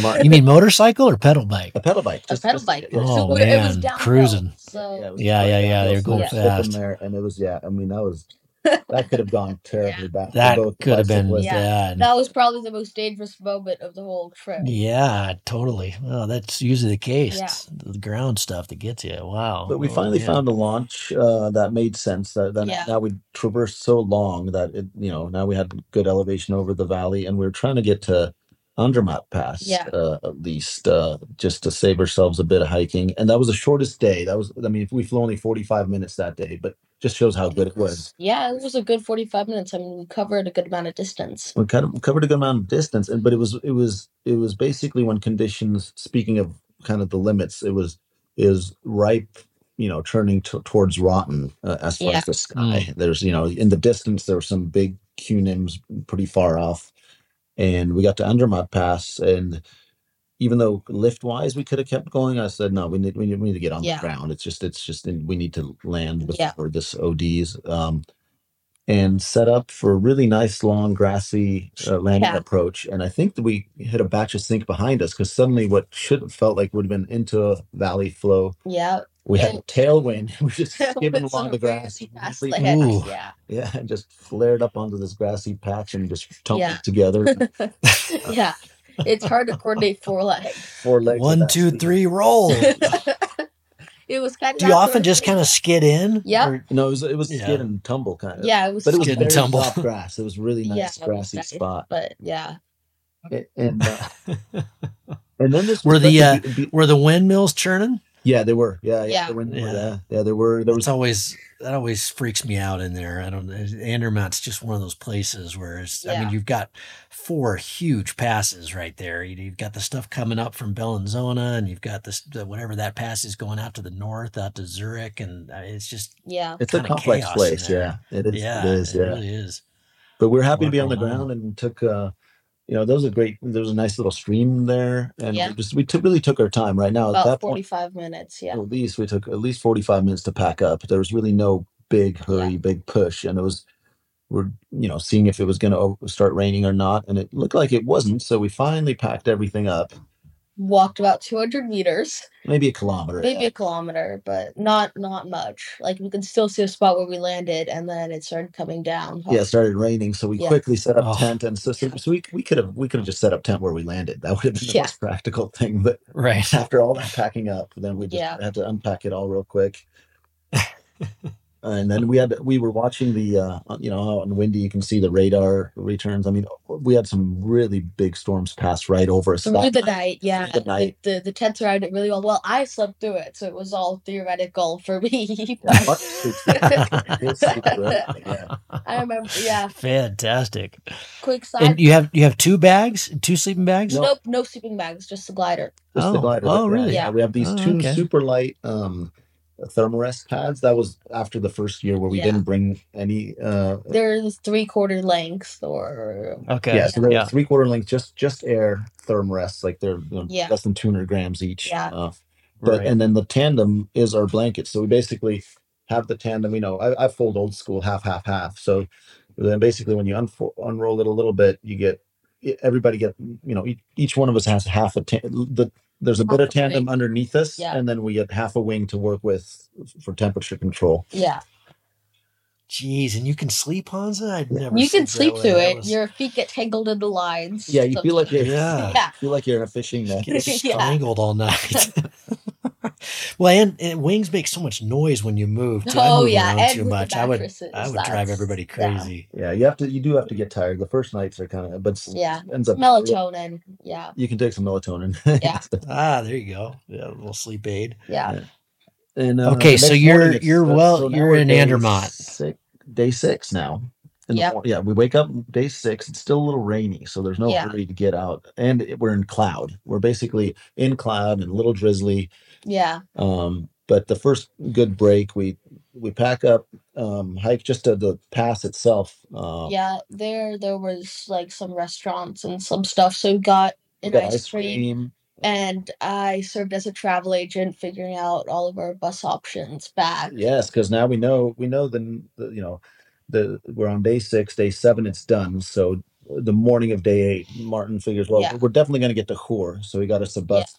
martin you mean motorcycle or pedal bike? a pedal bike A pedal bike. yeah, Oh, So [laughs] it was man, downhill, cruising. So yeah, it was Yeah, quite yeah, yeah, they were so going it fast. there and it was yeah i mean that was that could have gone [laughs] terribly bad. That both could have been. Yeah. bad. that was probably the most dangerous moment of the whole trip. Yeah, totally. Well, that's usually the case. Yeah. It's the ground stuff that gets you. Wow. But we Oh, finally man. found a launch uh, that made sense. That, that Yeah. now we traversed so long that it, you know, now we had good elevation over the valley, and we were trying to get to Andermatt Pass Yeah. uh, at least, uh, just to save ourselves a bit of hiking. And that was the shortest day. That was, I mean, we flew only forty five minutes that day, but just shows how good it was. Yeah, it was a good 45 minutes. I mean, we covered a good amount of distance. We kind of covered a good amount of distance, and but it was it was it was basically when conditions. Speaking of kind of the limits, it was is ripe, you know, turning to towards rotten uh, as far Yeah. as the sky. There's you know in the distance there were some big cunims pretty far off, and we got to Andermatt Pass, and even though lift wise we could have kept going, I said no, we need we need, we need to get on Yeah. the ground. It's just it's just we need to land Yeah. before this ODs. Um, and set up for a really nice long grassy uh, landing Yeah. approach. And I think that we hit a batch of sink behind us because suddenly what should have felt like would have been into a valley flow, Yeah. We had a tailwind. [laughs] we just [laughs] skimming With along some the grass. very fast really- lands, Ooh. Yeah. Yeah, and [laughs] just flared up onto this grassy patch and just tumbled Yeah. together. yeah. It's hard to coordinate four legs. Four legs. at One, that two, speed. three, roll. it was kind of. Do you often just kind of skid in? Yep. Or- No, it was, it was Yeah. skid and tumble kind of. Yeah, it was. But it was Skid and very tumble. soft grass. It was really nice yeah, it was grassy nice, spot. But yeah, A- And uh, and then this Were was the, such a be- Were the windmills churning? Yeah, they were. Yeah, yeah, Yeah. they were Yeah. yeah, yeah. There were. There was. It's always that always freaks me out in there. I don't. Andermatt's just one of those places where it's. I mean, you've got four huge passes right there. You- You've got the stuff coming up from Bellinzona, and you've got this the, whatever that pass is going out to the north, out to Zurich, and uh, it's just yeah, It's a complex place. Yeah, it is. yeah, it is. it really is. but we're happy to be on the going on. ground and took. uh You know, there was a great. There was a nice little stream there, and Yeah. we just we took, really took our time. Right now, at about that point, forty-five minutes. Yeah, at least we took at least forty five minutes to pack up. There was really no big hurry, big push, and it was. We're you know seeing if it was going to start raining or not, and it looked like it wasn't. So we finally packed everything up, walked about two hundred meters, maybe a kilometer. maybe a kilometer, but not not much. Like we could still see a spot where we landed, and then it started coming down. yeah, it started raining, so we Yeah. quickly set up Oh. tent, and so, so, so we we could have we could have just set up tent where we landed. That would have been the Yeah. most practical thing. But Right. after all that packing up, then we just Yeah. had to unpack it all real quick. [laughs] and then we had we were watching the uh, you know out in windy you can see the radar returns. I mean, we had some really big storms pass right over us. Through the night, yeah. the night. The, the the tent surrounded it really well. Well, I slept through it, so it was all theoretical for me. Mark sleeps through it. He'll sleep through it, yeah. [laughs] I remember, yeah. Fantastic. Quick side. And you have you have two bags, two sleeping bags. No. Nope, no sleeping bags, just the glider. Just the Oh. glider. Oh, yeah, really? Yeah, we have these Oh, two okay. super light um thermarest pads. That was after the first year where we Yeah. didn't bring any uh They're three quarter length or Okay. yeah, so they're yeah. three quarter length, just just air thermarests, like they're you know, Yeah. less than two hundred grams each. Yeah. Uh, but Right. and then the tandem is our blanket. So we basically have the tandem. You know, I, I fold old school half half half. So then basically when you unfo- unroll it a little bit, you get everybody get you know each, each one of us has half a ta- the there's a bit of tandem wing. underneath us, Yeah. and then we get half a wing to work with for temperature control. yeah. Jeez, and you can sleep, Honza? I'd never. You can that sleep way. through That it. was- Your feet get tangled in the lines. Yeah, you feel like you're Yeah. [laughs] Yeah. feel like you're in a fishing [laughs] net. get Yeah. strangled all night. [laughs] [laughs] well, and, and wings make so much noise when you move. Too. I Oh move yeah, around and too with much. I would. I would drive everybody crazy. Yeah, you have to. You do have to get tired. The first nights are kind of, but Yeah. ends up Melatonin. Yeah. You can take some melatonin. Yeah. [laughs] Ah, there you go. Yeah, a little sleep aid. Yeah. and uh, Okay, so you're- you're well- now you're in day Andermatt. Six, day six now. In the Yep. mor- yeah, we wake up day six. It's still a little rainy, so there's no Yeah. hurry to get out. And it- we're in cloud. We're basically in cloud and a little drizzly. Yeah. Um, but the first good break, we we pack up, um, hike just to the pass itself. Uh, Yeah. There there was like some restaurants and some stuff. So we got an got ice cream cream. and I served as a travel agent figuring out all of our bus options back. Yes, because now we know we know the, the you know the we're on day six, day seven, it's done. So the morning of day eight, Martin figures, well, Yeah. we're definitely going to get to Chur. So he got us a bus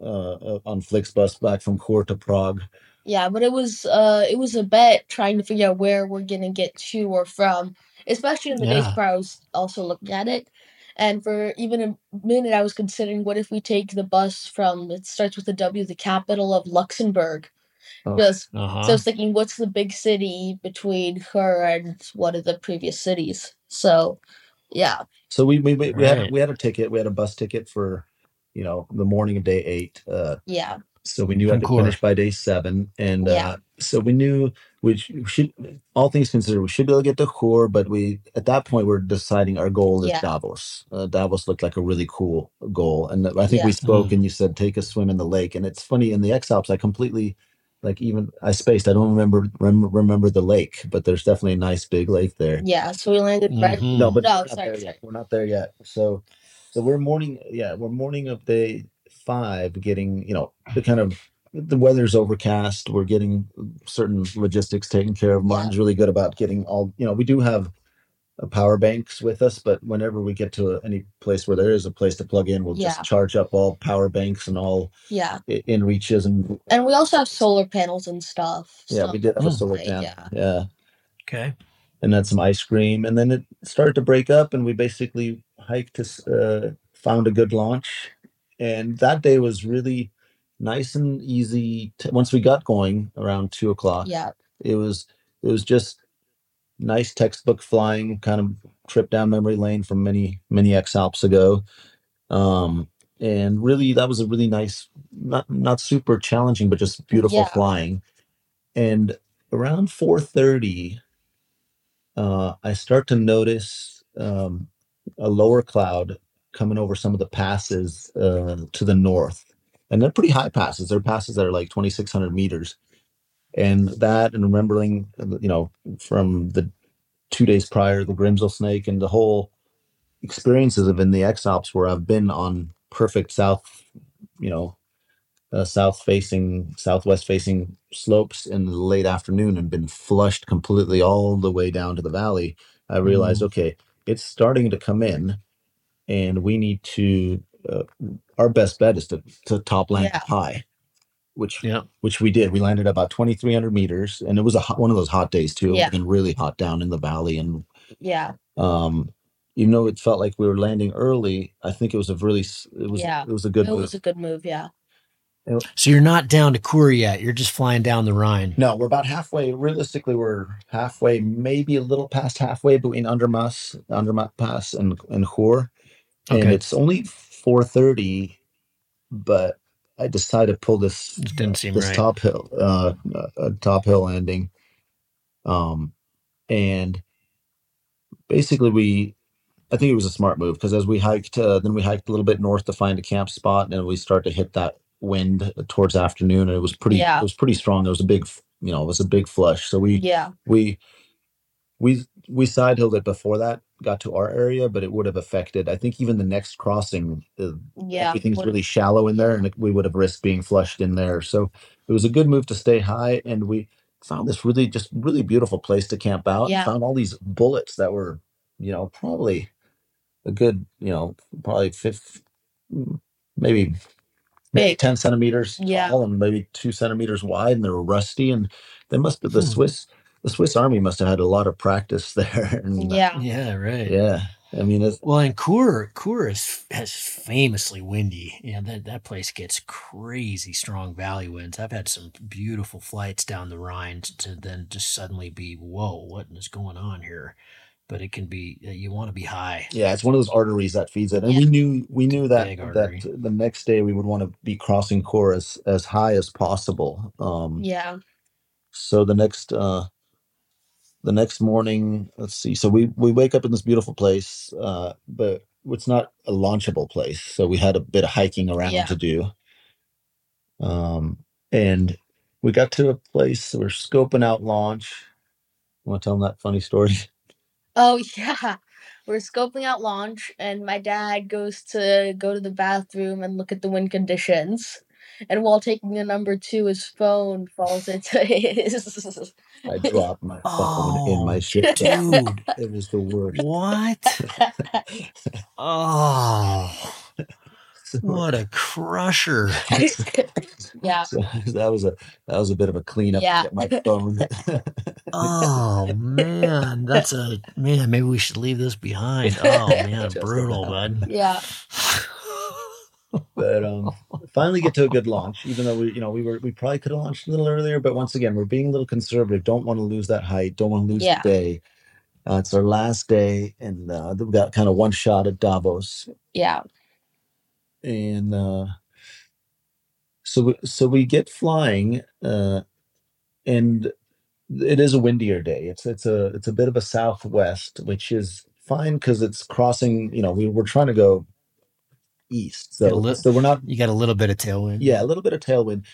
uh, uh, on Flixbus back from Chur to Prague. Yeah, but it was uh it was a bet trying to figure out where we're gonna get to or from, especially in the days Yeah. prior. I was also looking at it, and for even a minute, I was considering what if we take the bus from it starts with a W, the capital of Luxembourg. Oh. Just Uh-huh. so I was thinking, what's the big city between Chur and one of the previous cities? So, yeah, So we we, we, we had Right. we had a ticket. We had a bus ticket for, you know, the morning of day eight. Uh, yeah, so we knew we From had to Chur. finish by day seven, and Yeah. uh, so we knew we sh- we should, all things considered, we should be able to get to Chur, but we at that point we're deciding our goal is Yeah. Davos. Uh, Davos looked like a really cool goal, and I think Yeah. we spoke, Mm. and you said take a swim in the lake, and it's funny in the X Alps, I completely. Like even I spaced. I don't remember rem- remember the lake, but there's definitely a nice big lake there. yeah. So we landed right. Mhm. No, but No, we're not sorry, there sorry. yet. We're not there yet. So, so we're morning. Yeah, we're morning of day five. Getting you know the kind of the weather's overcast. We're getting certain logistics taken care of. Yeah. Martin's really good about getting all. You know, we do have uh, power banks with us, but whenever we get to any place where there is a place to plug in, we'll Yeah. just charge up all power banks and all Yeah. i- inReaches and And we also have solar panels and stuff. yeah, so- we did have a solar Right, panel. yeah. yeah. Okay. And then some ice cream and then it started to break up and we basically hiked to uh, found a good launch and that day was really nice and easy to, once we got going around two o'clock Yeah. it was it was just nice textbook flying kind of trip down memory lane from many many x alps ago um and really that was a really nice not not super challenging but just beautiful Yeah. flying and around 4:30 uh, I start to notice um, a lower cloud coming over some of the passes uh, to the north, and they're pretty high passes. They're passes that are like 2,600 meters, and that, and remembering, you know, from the two days prior, the Grimsel Snake, and the whole experiences of in the X Alps where I've been on perfect south, you know, uh, south facing, southwest facing slopes in the late afternoon and been flushed completely all the way down to the valley. I realized, okay, it's starting to come in, and we need to. Uh, our best bet is to to top land Yeah. high, which Yeah. which we did. We landed about twenty three hundred meters, and it was a hot, one of those hot days too. Yeah. It been really hot down in the valley, and Yeah. um, even though it felt like we were landing early, I think it was a really s- it was Yeah. it was a good It move. was a good move. Yeah. So you're not down to Chur yet. You're just flying down the Rhine. No, we're about halfway. Realistically, we're halfway, maybe a little past halfway between Andermatt, Andermatt Pass, and and Chur, and Okay. it's only four thirty. But I decided to pull this It didn't seem this right. top hill, uh, uh, top hill landing, um, and basically we. I think it was a smart move because as we hiked, uh, then we hiked a little bit north to find a camp spot, and we start to hit that wind towards afternoon, and it was pretty. Yeah. It was pretty strong. There was a big, you know, it was a big flush. So we Yeah. we we we side hilled it before that got to our area, but it would have affected. I think even the next crossing, uh, Yeah. everything's really shallow in there, and we would have risked being flushed in there. So it was a good move to stay high, and we found this really just really beautiful place to camp out. Yeah. Found all these bullets that were, you know, probably a good, you know, probably fifth, maybe. Maybe Big. 10 centimeters Yeah. tall and maybe two centimeters wide, and they were rusty. And they must have the Hmm. Swiss the Swiss Army must have had a lot of practice [laughs] there. And Yeah. Yeah, right. yeah, I mean, it's, Well, and Chur, Chur is has famously windy. Yeah, that that place gets crazy strong valley winds. I've had some beautiful flights down the Rhine to then just suddenly be, whoa, what is going on here? But it can be uh, you want to be high. yeah, it's one of those arteries that feeds it. And Yeah. we knew we knew that Big that artery. the next day we would want to be crossing Chur as, as high as possible. Um, Yeah. so the next uh, the next morning, let's see. So we we wake up in this beautiful place, uh, but it's not a launchable place. So we had a bit of hiking around Yeah. to do. Um, and we got to a place we're scoping out launch. I want to tell them that funny story? [laughs] Oh [laughs] yeah. We're scoping out launch and my dad goes to go to the bathroom and look at the wind conditions. And while taking the number two, his phone falls into [laughs] his I dropped my phone in my oh, shit. [laughs] dude. It was the worst. What? Oh, what a crusher. [laughs] [laughs] Yeah. So [laughs] that was a that was a bit of a cleanup Yeah. to get my phone. Oh man, that's a man. Maybe we should leave this behind. Oh man, brutal, about. bud. Yeah. but um finally get to a good launch even though we you know we were we probably could have launched a little earlier but once again we're being a little conservative don't want to lose that height don't want to lose Yeah. the day uh, it's our last day and uh, we've got kind of one shot at davos Yeah. And uh so we, so we get flying uh and it is a windier day it's it's a it's a bit of a southwest which is fine because it's crossing you know we were trying to go east Get a so so we're not You got a little bit of tailwind. yeah a little bit of tailwind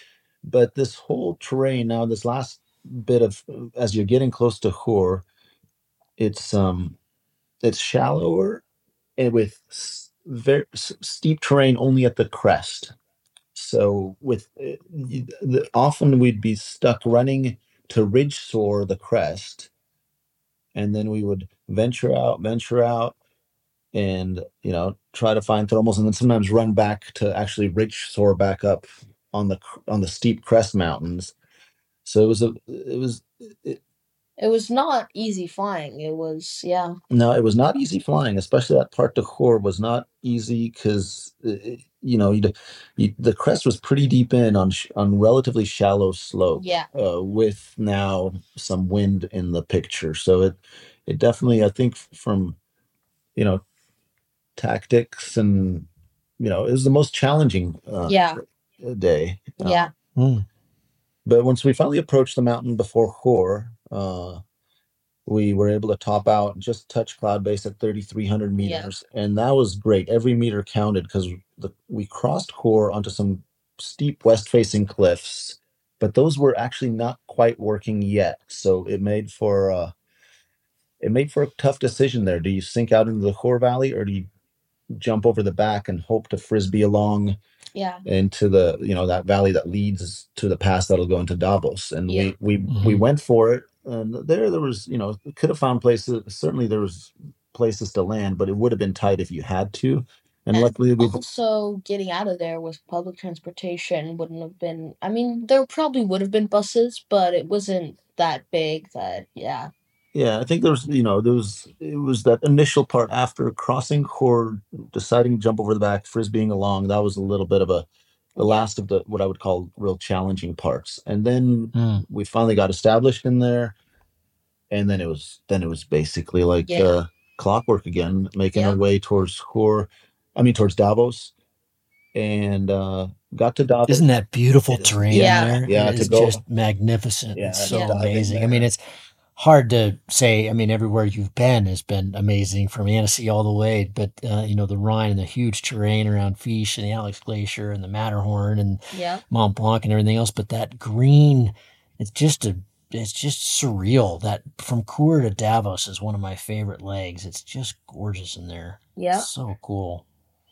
but this whole terrain now this last bit of as you're getting close to Chur, it's um it's shallower and with very steep terrain only at the crest. So with uh, often we'd be stuck running to ridge soar the crest and then we would venture out venture out and you know try to find thermals and then sometimes run back to actually ridge soar back up on the on the steep crest mountains. So it was a it was It was not easy flying. It was yeah. no it was not easy flying especially that part to Chur was not easy because you know you'd, you, the crest was pretty deep in on sh- on relatively shallow slope Yeah. uh, with now some wind in the picture so it it definitely i think from you know tactics and you know it was the most challenging uh, Yeah. day Uh, Yeah. Mm. But once we finally approached the mountain before Chur, uh, we were able to top out and just touch cloud base at 3,300 Yeah. meters. And that was great. Every meter counted because we crossed Chur onto some steep west facing cliffs, but those were actually not quite working yet. So it made for uh, it made for a tough decision there. Do you sink out into the Chur Valley or do you jump over the back and hope to frisbee along Yeah. into the you know that valley that leads to the pass that'll go into Davos. And Yeah. we we we Mhm. went for it, and there there was you know could have found places. Certainly there was places to land, but it would have been tight if you had to. And And luckily we also getting out of there with public transportation wouldn't have been I mean, there probably would have been buses, but it wasn't that big that yeah. yeah I think there was you know there was it was that initial part after crossing Chur, deciding to jump over the back, frisbeeing along. That was a little bit of a the last of the what I would call real challenging parts. And then Mm. we finally got established in there and then it was then it was basically like Yeah. uh clockwork again making Yeah. our way towards Chur, i mean towards davos and uh got to davos Isn't that beautiful terrain Yeah. there? Yeah, It to just magnificent. Yeah, it's so Yeah. amazing. I mean, it's hard to say. I mean, everywhere you've been has been amazing from Annecy all the way, but uh, you know the Rhine and the huge terrain around Fiesch and the Aletsch Glacier and the Matterhorn and Yeah. Mont Blanc and everything else. But that green, it's just a, it's just surreal. That from Chur to Davos is one of my favorite legs. It's just gorgeous in there. Yeah. so cool.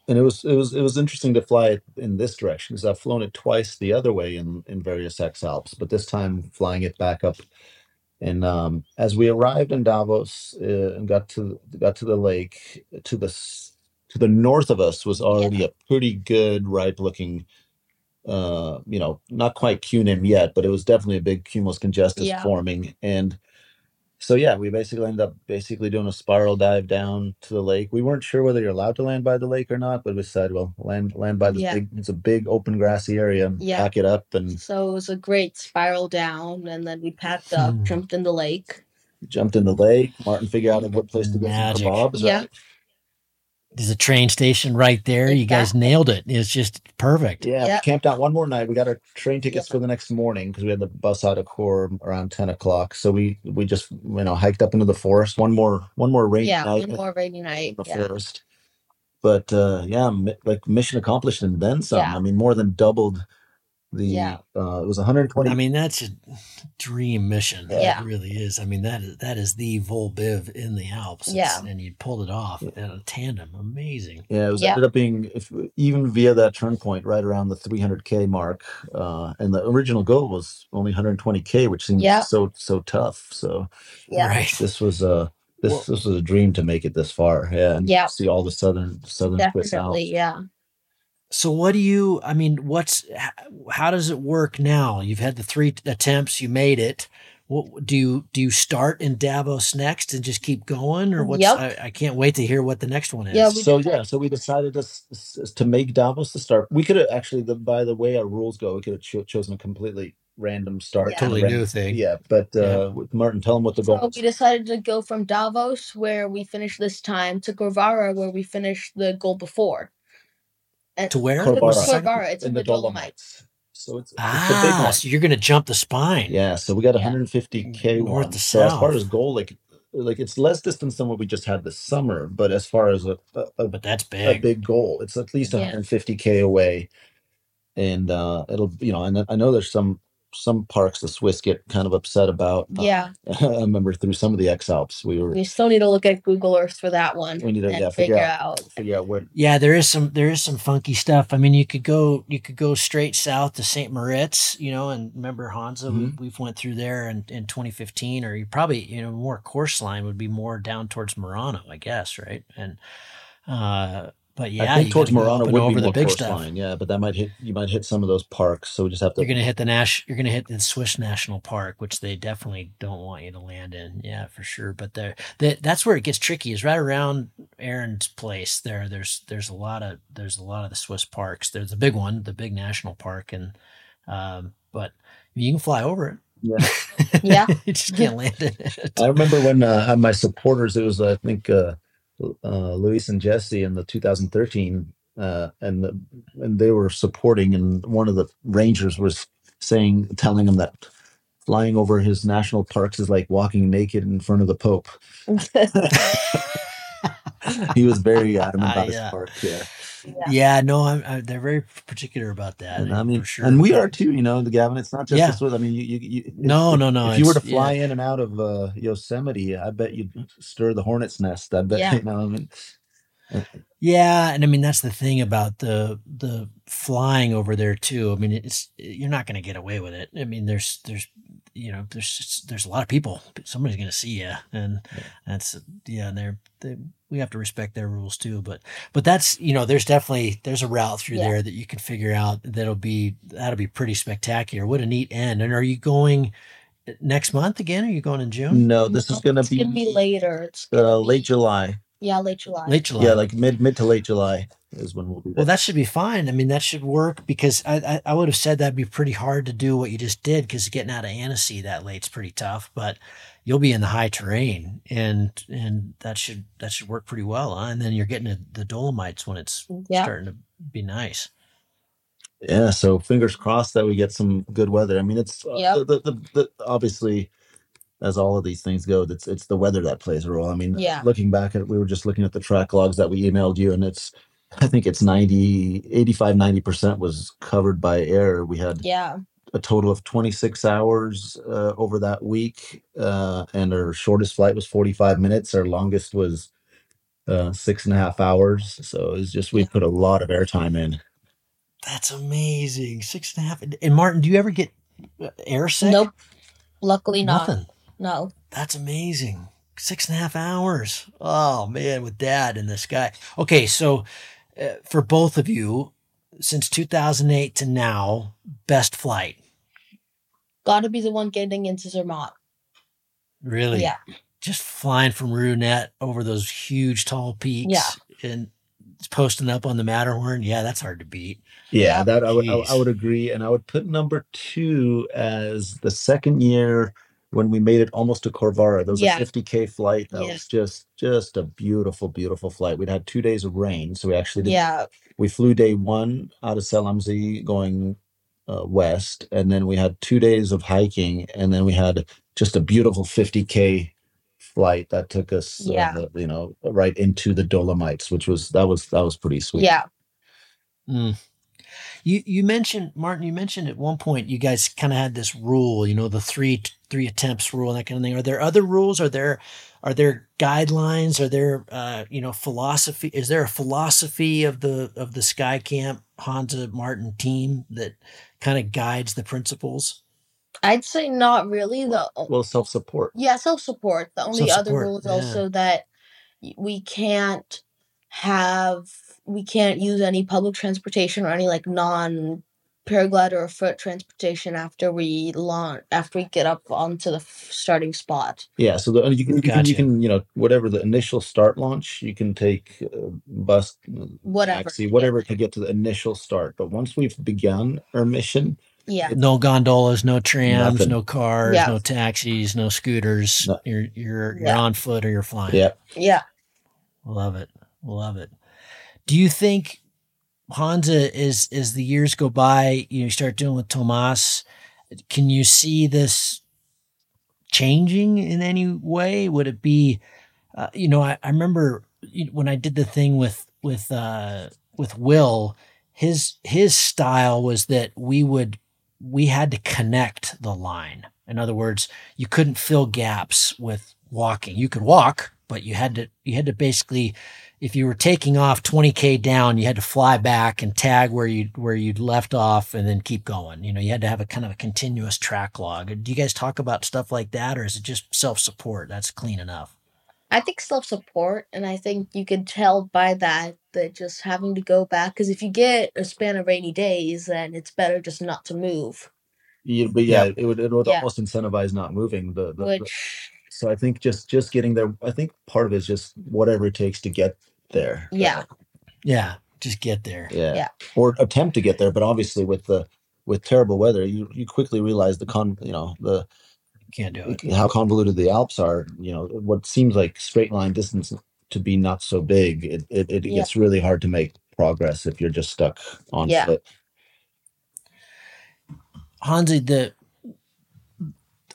and it was it was it was interesting to fly it in this direction because i've flown it twice the other way in in various x alps but this time flying it back up and um as we arrived in davos uh, and got to got to the lake to the s- to the north of us was already a pretty good ripe looking uh you know not quite cunim yet but it was definitely a big cumulus congestus Yeah. forming and so yeah we basically ended up basically doing a spiral dive down to the lake we weren't sure whether you're allowed to land by the lake or not but we said, well land land by the Yeah. big it's a big open grassy area Yeah. pack it up and So it was a great spiral down and then we packed up, Hmm. jumped in the lake. jumped in the lake martin figured out what place to get some Magic. kebabs Yeah. right? There's a train station right there. You guys nailed it. It's just perfect. Yeah, Yep. we camped out one more night. We got our train tickets Yeah. for the next morning because we had the bus out of Chur around ten o'clock. So we we just you know hiked up into the forest. One more one more rainy night. Yeah, night one more rainy night. in the Yeah. forest. But uh, yeah, mi- like mission accomplished and then some. Yeah. I mean, more than doubled the. Yeah. Uh, it was 120. I mean, that's a dream mission. Yeah. It really is. I mean, that is that is the vol-biv in the Alps. It's- Yeah. and you pulled it off in a tandem. Amazing. Yeah, it was Yeah. ended up being if, even via that turn point right around the 300k mark, uh, and the original goal was only 120k, which seems Yeah. so so tough. So Yeah. Right. this was a this Well- this was a dream to make it this far. Yeah, and Yeah. see all the southern southern Swiss Alps. Yeah. So what do you? I mean, what's how does it work now? You've had the three attempts, you made it. What do you do? You start in Davos next and just keep going, or what's? Yep. I, I can't wait to hear what the next one is. Yeah, we so decided- yeah, so we decided to s- s- to make Davos the start. We could have actually, the, by the way our rules go, we could have cho- chosen a completely random start. Yeah. and a totally random- new thing. Yeah, but uh, Yeah. with Martin, tell them what the So goal we is. decided to go from Davos, where we finished this time, to Corvara, where we finished the goal before. And To where? Corvara. What's the second- Corvara, it's in, the Dolomites. So it's, it's a big Ah, one. so you're gonna jump the spine. Yeah, so we got 150k North one. to So as far south. as goal, like like it's less distance than what we just had this summer, but as far as a a, a, But that's big. a big. big goal, it's at least Yeah. 150k away, and uh it'll you know, and I know there's some some parks the Swiss get kind of upset about. Uh, Yeah, [laughs] I remember through some of the X Alps, we were we still need to look at Google Earth for that one we need to and yeah, figure figure out. figure out where Yeah, there is some there is some funky stuff. I mean, you could go you could go straight south to St. Moritz, you know, and remember Honza, we, Mhm. we've went through there in, in 2015, or you probably you know more course line would be more down towards Merano, I guess, right? And uh, but yeah, I think towards gotta go Merano up and would be over the more big course stuff. line, yeah, but that might hit you might hit some of those parks, so we just have to You're gonna hit the Nash. You're gonna hit the Swiss National Park, which they definitely don't want you to land in. Yeah, for sure. But there, that that's where it gets tricky. Is right around Aaron's place. There, there's there's a lot of there's a lot of the Swiss parks. There's the big one, the big national park, and um, but you can fly over it. yeah. [laughs] Yeah. you just can't land in it. I remember when uh, I had my supporters. It was I think uh, uh, Luis and Jesse in the 2013, uh, and the, and they were supporting, and one of the rangers was saying, telling him that flying over his national parks is like walking naked in front of the Pope. [laughs] he was very adamant [laughs] about Yeah. his park. Yeah, Yeah, no, I'm, I, they're very particular about that. and I mean, sure. and we are too. You know, the Gavin. It's not just Yeah. the Swiss. I mean, you, you, you No, if- no, no, If you were to it's- yeah. fly in and out of uh, Yosemite, I bet you'd stir the hornet's nest. I bet. Yeah. You know, I mean, Yeah, and I mean that's the thing about the the flying over there too. I mean, it's you're not going to get away with it. I mean, there's there's you know there's there's a lot of people. Somebody's going to see you, and that's yeah. And they're they, we have to respect their rules too. But but that's you know there's definitely there's a route through Yeah. there that you can figure out that'll be that'll be pretty spectacular. What a neat end! And are you going next month again? Are you going in June? no, this is gonna it's be, gonna be later. It's uh, gonna late July. Yeah, late July. Late July. Yeah, like mid mid to late July is when we'll be. Well, that should be fine. I mean, that should work because I, I, I would have said that'd be pretty hard to do what you just did because getting out of Annecy that late's pretty tough. But you'll be in the high terrain, and and that should that should work pretty well. Huh? And then you're getting to the Dolomites when it's Yeah. starting to be nice. yeah. So fingers crossed that we get some good weather. I mean, it's uh, Yep. the, the, the, the obviously as all of these things go, it's it's the weather that plays a role. I mean, Yeah. looking back at we were just looking at the track logs that we emailed you, and it's I think it's 90, 85, 90 percent was covered by air. We had Yeah. A total of 26 hours uh, over that week uh, and our shortest flight was 45 minutes our longest was uh, six and a half hours so it's just we put a lot of airtime in That's amazing. Six and a half. And Martin, do you ever get uh, air sick? Nope. Luckily not. Nothing. No. That's amazing. Six and a half hours. Oh man, with dad in the sky. Okay, so uh, for both of you, since 2008 to now, best flight. Gotta be the one getting into Zermatt. Really? Yeah. Just flying from Runette over those huge tall peaks. Yeah. And posting up on the Matterhorn. Yeah, that's hard to beat. yeah Yeah. that I would, I, I would agree and i would put number two as the second year when we made it almost to corvara there was Yeah. a 50k flight that Yeah. was just just a beautiful beautiful flight we'd had two days of rain so we actually did Yeah. we flew day one out of Selamzi going uh, west, and then we had two days of hiking, and then we had just a beautiful 50k flight that took us, Yeah. uh, you know, right into the Dolomites, which was that was that was pretty sweet. Yeah. Mm. You you mentioned Martin. You mentioned at one point you guys kind of had this rule, you know, the three three attempts rule and that kind of thing. Are there other rules? Are there are there guidelines? Are there uh, you know philosophy? Is there a philosophy of the of the Sky Camp Honza Martin team that kind of guides the principles? I'd say not really. The Well, self support. yeah, self support. The only other rule is yeah. also that we can't have we can't use any public transportation or any like non paraglider or foot transportation after we launch after we get up onto the f- starting spot. Yeah, so the, you can you can you can you know whatever the initial start launch, you can take uh, bus, uh, Whatever. taxi, whatever to get to the initial start. But once we've begun our mission, Yeah. No gondolas, no trams, Nothing. no cars, Yeah. no taxis, no scooters. No. You're you're you're on foot or you're flying. yeah, Yeah. Love it. Love it. Do you think Honza as as the years go by, you know, you start dealing with Tomas, can you see this changing in any way? Would it be uh, you know, I, I remember when I did the thing with with uh with Will, his his style was that we would we had to connect the line. In other words, you couldn't fill gaps with walking. You could walk, but you had to you had to basically if you were taking off 20k down, you had to fly back and tag where you where you'd left off and then keep going. You know, you had to have a kind of a continuous track log. Do you guys talk about stuff like that or is it just self-support? That's clean enough. I think self support, and I think you can tell by that that just having to go back because if you get a span of rainy days, then it's better just not to move. you, but yeah, Yeah. it would it would Yeah. almost incentivize not moving. The, the, the- Which, so I think just just getting there. I think part of it is just whatever it takes to get there. yeah, Yeah, just get there. yeah, Yeah. or attempt to get there. But obviously, with the with terrible weather, you you quickly realize the con you know the Can't do it. how convoluted the Alps are. You know what seems like straight line distance to be not so big. It it, it Yeah. gets really hard to make progress if you're just stuck on Yeah. foot. Hansi, the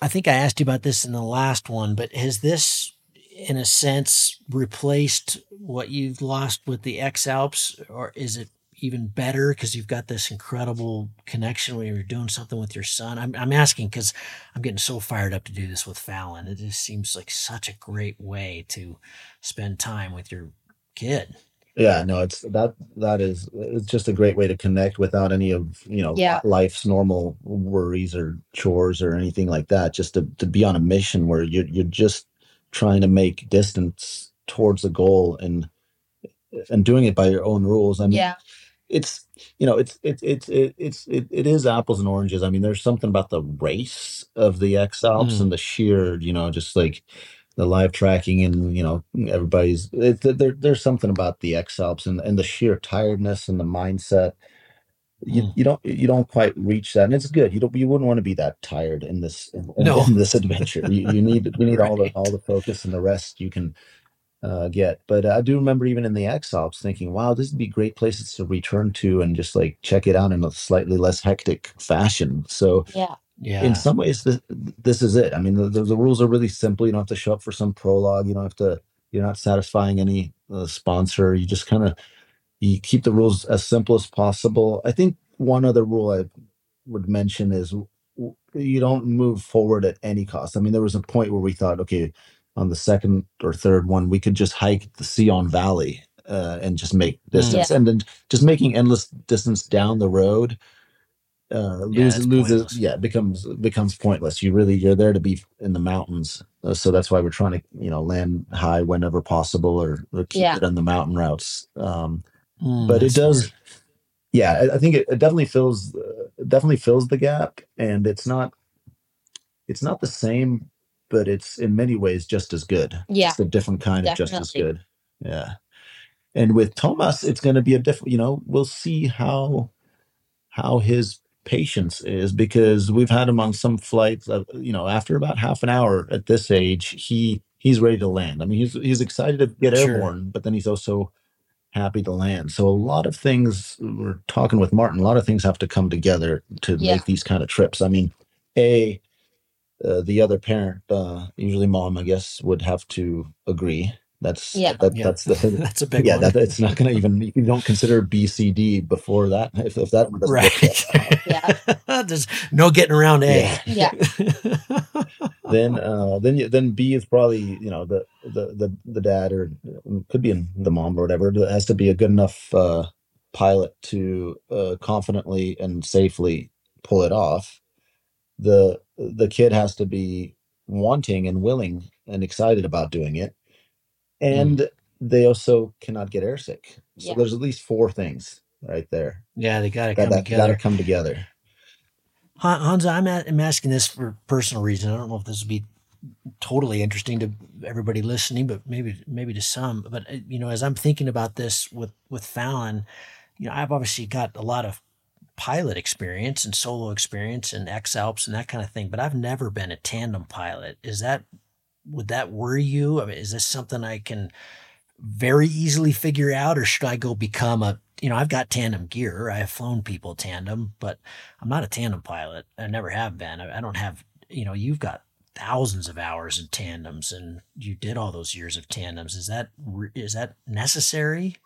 I think I asked you about this in the last one, but has this in a sense replaced what you've lost with the X Alps, or is it even better because you've got this incredible connection when you're doing something with your son? I'm, I'm asking because I'm getting so fired up to do this with Fallon. It just seems like such a great way to spend time with your kid. Yeah, no, it's that that is it's just a great way to connect without any of you know Yeah. life's normal worries or chores or anything like that. Just to, to be on a mission where you're you're just trying to make distance towards the goal and and doing it by your own rules. I mean, yeah, it's you know it's it's it's it, it's it, it is apples and oranges. I mean, there's something about the race of the X Alps Mm. and the sheer, you know, just like the live tracking and you know everybody's it, there. There's something about the X Alps and and the sheer tiredness and the mindset. You, Mm. you don't you don't quite reach that, and it's good. You don't you wouldn't want to be that tired in this in, in- No. in this adventure. You, you need [laughs] you need all the all the focus and the rest you can uh, get. But I do remember even in the X Alps thinking, wow, this would be great places to return to and just like check it out in a slightly less hectic fashion. So yeah, Yeah. in some ways, this, this is it. I mean, the, the, the rules are really simple. You don't have to show up for some prologue. You don't have to. You're not satisfying any uh, sponsor. You just kind of you keep the rules as simple as possible. I think one other rule I would mention is you don't move forward at any cost. I mean, there was a point where we thought, okay, on the second or third one, we could just hike the Sion Valley uh, and just make distance, and then just making endless distance down the road uh, Yeah, loses it's loses pointless. yeah becomes becomes pointless. You really you're there to be in the mountains, uh, so that's why we're trying to you know land high whenever possible or, or keep Yeah. it on the mountain routes. Um, Mm, but it that's does smart. yeah I, I think it, it definitely fills uh, it definitely fills the gap and it's not it's not the same but it's in many ways just as good Yeah, just a different kind of just as definitely. good yeah and with thomas it's going to be a different you know we'll see how how his patience is because we've had him on some flights uh, you know after about half an hour at this age he he's ready to land i mean he's he's excited to get Sure. airborne but then he's also happy to land. So a lot of things we're talking with Martin, a lot of things have to come together to Yeah. make these kind of trips. I mean, a uh, the other parent, uh, usually mom, I guess, would have to agree. That's Yeah. that, Yeah. that's the [laughs] That's a big yeah. one. That it's not going to even you don't consider B C D before that. If, if that one work right. [laughs] yeah. [laughs] There's no getting around A. Yeah. Yeah. then uh then then B is probably you know the the the, the dad or um, could be in the mom or whatever it has to be a good enough uh pilot to uh confidently and safely pull it off the the kid has to be wanting and willing and excited about doing it and they also cannot get airsick. So Yeah. there's at least four things right there Yeah, they got to that, come that got together. to come together. Han- Honza, I'm, a- I'm asking this for personal reason. I don't know if this would be totally interesting to everybody listening, but maybe maybe to some. But uh, you know, as I'm thinking about this with with Fallon, you know, I've obviously got a lot of pilot experience and solo experience and X Alps and that kind of thing, but I've never been a tandem pilot. Is that would that worry you? I mean, is this something I can very easily figure out, or should I go become a you know, I've got tandem gear. I have flown people tandem, but I'm not a tandem pilot. I never have been. I, don't have, you know, you've got thousands of hours in tandems and you did all those years of tandems. Is that, is that necessary?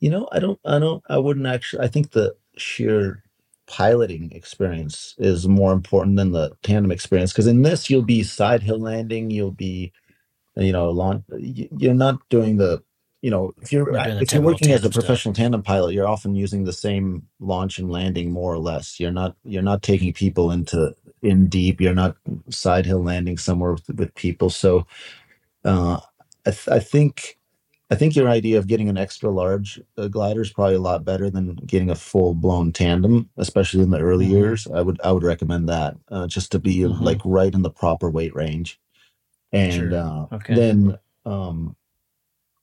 You know, I don't, I don't, I wouldn't actually. I think the sheer piloting experience is more important than the tandem experience because in this you'll be side hill landing, you'll be, you know, launch. You're not doing the, you know, if you're Not doing the if you're typical working as a tandem stuff. professional tandem pilot, you're often using the same launch and landing more or less. You're not you're not taking people into in deep. You're not side hill landing somewhere with, with people. So uh, I, th- I think I think your idea of getting an extra large uh, glider is probably a lot better than getting a full blown tandem, especially in the early Mhm. years. I would I would recommend that uh, just to be Mhm. like right in the proper weight range, and Sure. uh, Okay. then um,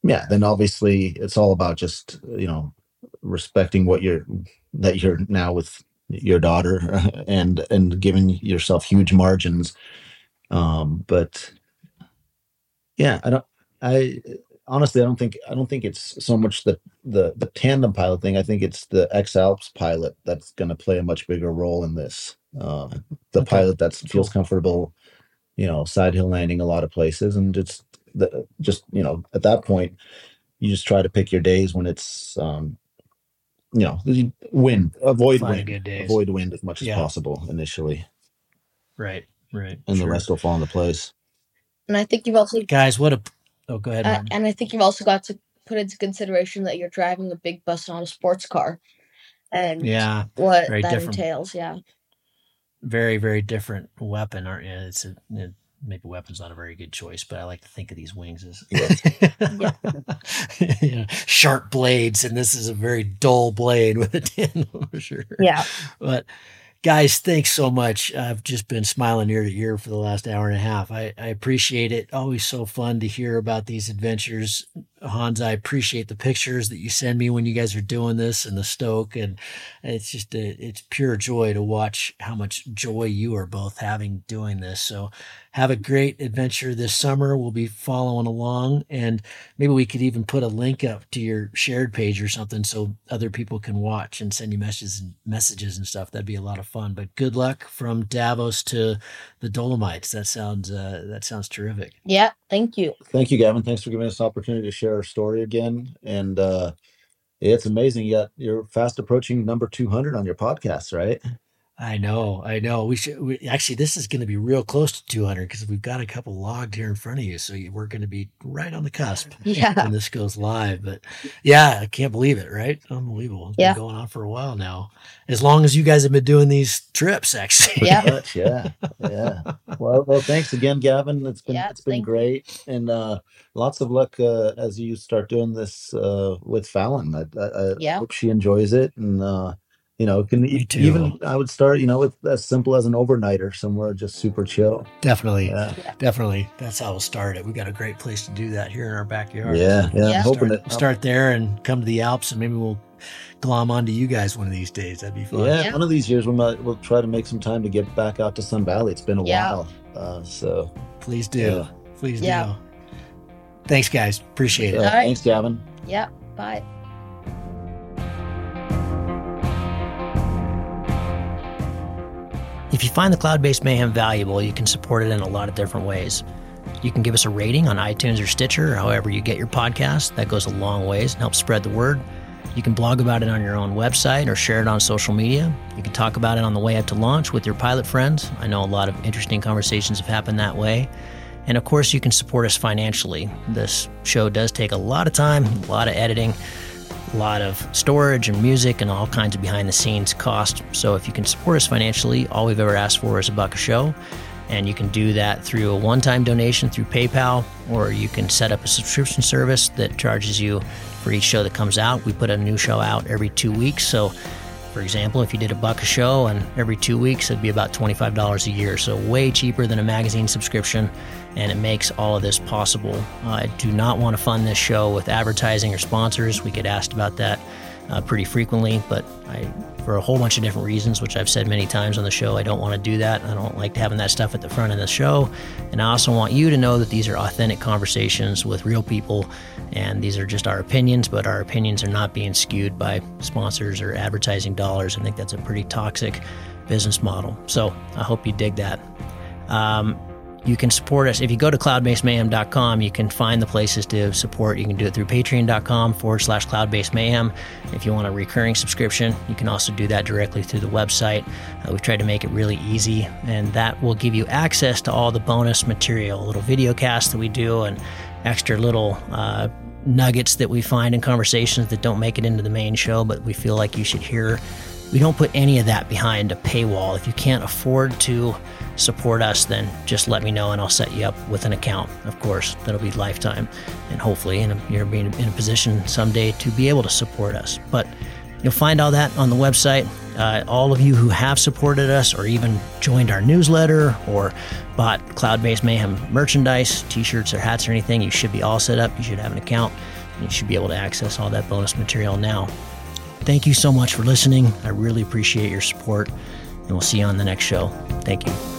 yeah, then obviously it's all about just you know respecting what you're that you're now with your daughter [laughs] and and giving yourself huge margins. Um, but yeah, I don't. I honestly, I don't think. I don't think it's so much the the the tandem pilot thing. I think it's the X Alps pilot that's going to play a much bigger role in this. Um, the Okay. pilot that feels comfortable, you know, side hill landing a lot of places, and just the just you know at that point, you just try to pick your days when it's um, you know the wind, avoid Find wind, good days. avoid wind as much as Yeah. possible initially, Right. Right. and the Sure. rest will fall into place. And I think you've also Guys, what a, oh, go ahead. uh, and I think you've also got to put into consideration that you're driving a big bus on a sports car, and yeah. what very that different. entails. Yeah, very very different weapon aren't you it's a it, maybe weapon's not a very good choice but i like to think of these wings as Yeah. [laughs] you know, sharp blades and this is a very dull blade with a [laughs] tandem for sure yeah, but guys thanks so much. I've just been smiling ear to ear for the last hour and a half. I, I appreciate it. Always so fun to hear about these adventures hans i appreciate the pictures that you send me when you guys are doing this and the stoke and it's just a, it's pure joy to watch how much joy you are both having doing this so have a great adventure this summer we'll be following along and maybe we could even put a link up to your shared page or something so other people can watch and send you messages and messages and stuff that'd be a lot of fun but good luck from davos to the dolomites that sounds uh, that sounds terrific yeah. Thank you. Thank you, Gavin. Thanks for giving us an opportunity to share story again. And uh, it's amazing. You got, you're fast approaching number 200 on your podcast, right? I know, I know. We should we, actually. This is going to be real close to 200 because we've got a couple logged here in front of you, so you, we're going to be right on the cusp [laughs] Yeah, when this goes live. But yeah, I can't believe it. Right? Unbelievable. It's Yeah. been going on for a while now. As long as you guys have been doing these trips, actually. Yeah. Much, yeah, yeah. Well, well, thanks again, Gavin. It's been Yeah, it's been thank you. great, and uh, lots of luck uh, as you start doing this uh, with Fallon. I, I, I Yeah. hope she enjoys it, and uh, you know, can Me e- too. even I would start, you know, with as simple as an overnighter somewhere, just super chill. definitely, Yeah, definitely. That's how we'll start it. We got a great place to do that here in our backyard. yeah, yeah. I'm Yeah. hoping Start, it. start there and come to the Alps, and maybe we'll glom onto you guys one of these days. That'd be fun. Yeah, Yeah. one of these years we might we'll try to make some time to get back out to Sun Valley. It's been a Yeah. while, uh, so Please do. Yeah. Please Yeah. do. Thanks, guys. Appreciate it. uh, All right. thanks, Gavin. Yeah. Bye. If you find the Cloudbase Mayhem valuable, you can support it in a lot of different ways. You can give us a rating on iTunes or Stitcher, or however you get your podcast. That goes a long ways and helps spread the word. You can blog about it on your own website or share it on social media. You can talk about it on the way up to launch with your pilot friends. I know a lot of interesting conversations have happened that way. And of course, you can support us financially. This show does take a lot of time, a lot of editing, a lot of storage and music and all kinds of behind the scenes cost. So if you can support us financially, all we've ever asked for is a buck a show. And you can do that through a one time donation through PayPal, or you can set up a subscription service that charges you for each show that comes out. We put a new show out every two weeks. So, for example, if you did a buck a show and every two weeks, it'd be about $25 a year. So, way cheaper than a magazine subscription, and it makes all of this possible. Uh, I do not want to fund this show with advertising or sponsors. We get asked about that uh, pretty frequently, but I, for a whole bunch of different reasons, which I've said many times on the show, I don't want to do that. I don't like having that stuff at the front of the show. And I also want you to know that these are authentic conversations with real people, and these are just our opinions, but our opinions are not being skewed by sponsors or advertising dollars. I think that's a pretty toxic business model. So I hope you dig that. Um, you can support us. If you go to cloudbasemayhem.com, you can find the places to support. You can do it through patreon.com forward slash cloudbasemayhem. If you want a recurring subscription, you can also do that directly through the website. Uh, we've tried to make it really easy, and that will give you access to all the bonus material, little video casts that we do, and extra little uh, nuggets that we find in conversations that don't make it into the main show, but we feel like you should hear. We don't put any of that behind a paywall. If you can't afford to, support us, then just let me know and I'll set you up with an account. Of course, that'll be lifetime, and hopefully, in a, you're being in a position someday to be able to support us. But you'll find all that on the website. Uh, all of you who have supported us, or even joined our newsletter, or bought Cloudbase Mayhem merchandise, T-shirts or hats or anything, you should be all set up. You should have an account. And you should be able to access all that bonus material now. Thank you so much for listening. I really appreciate your support, and we'll see you on the next show. Thank you.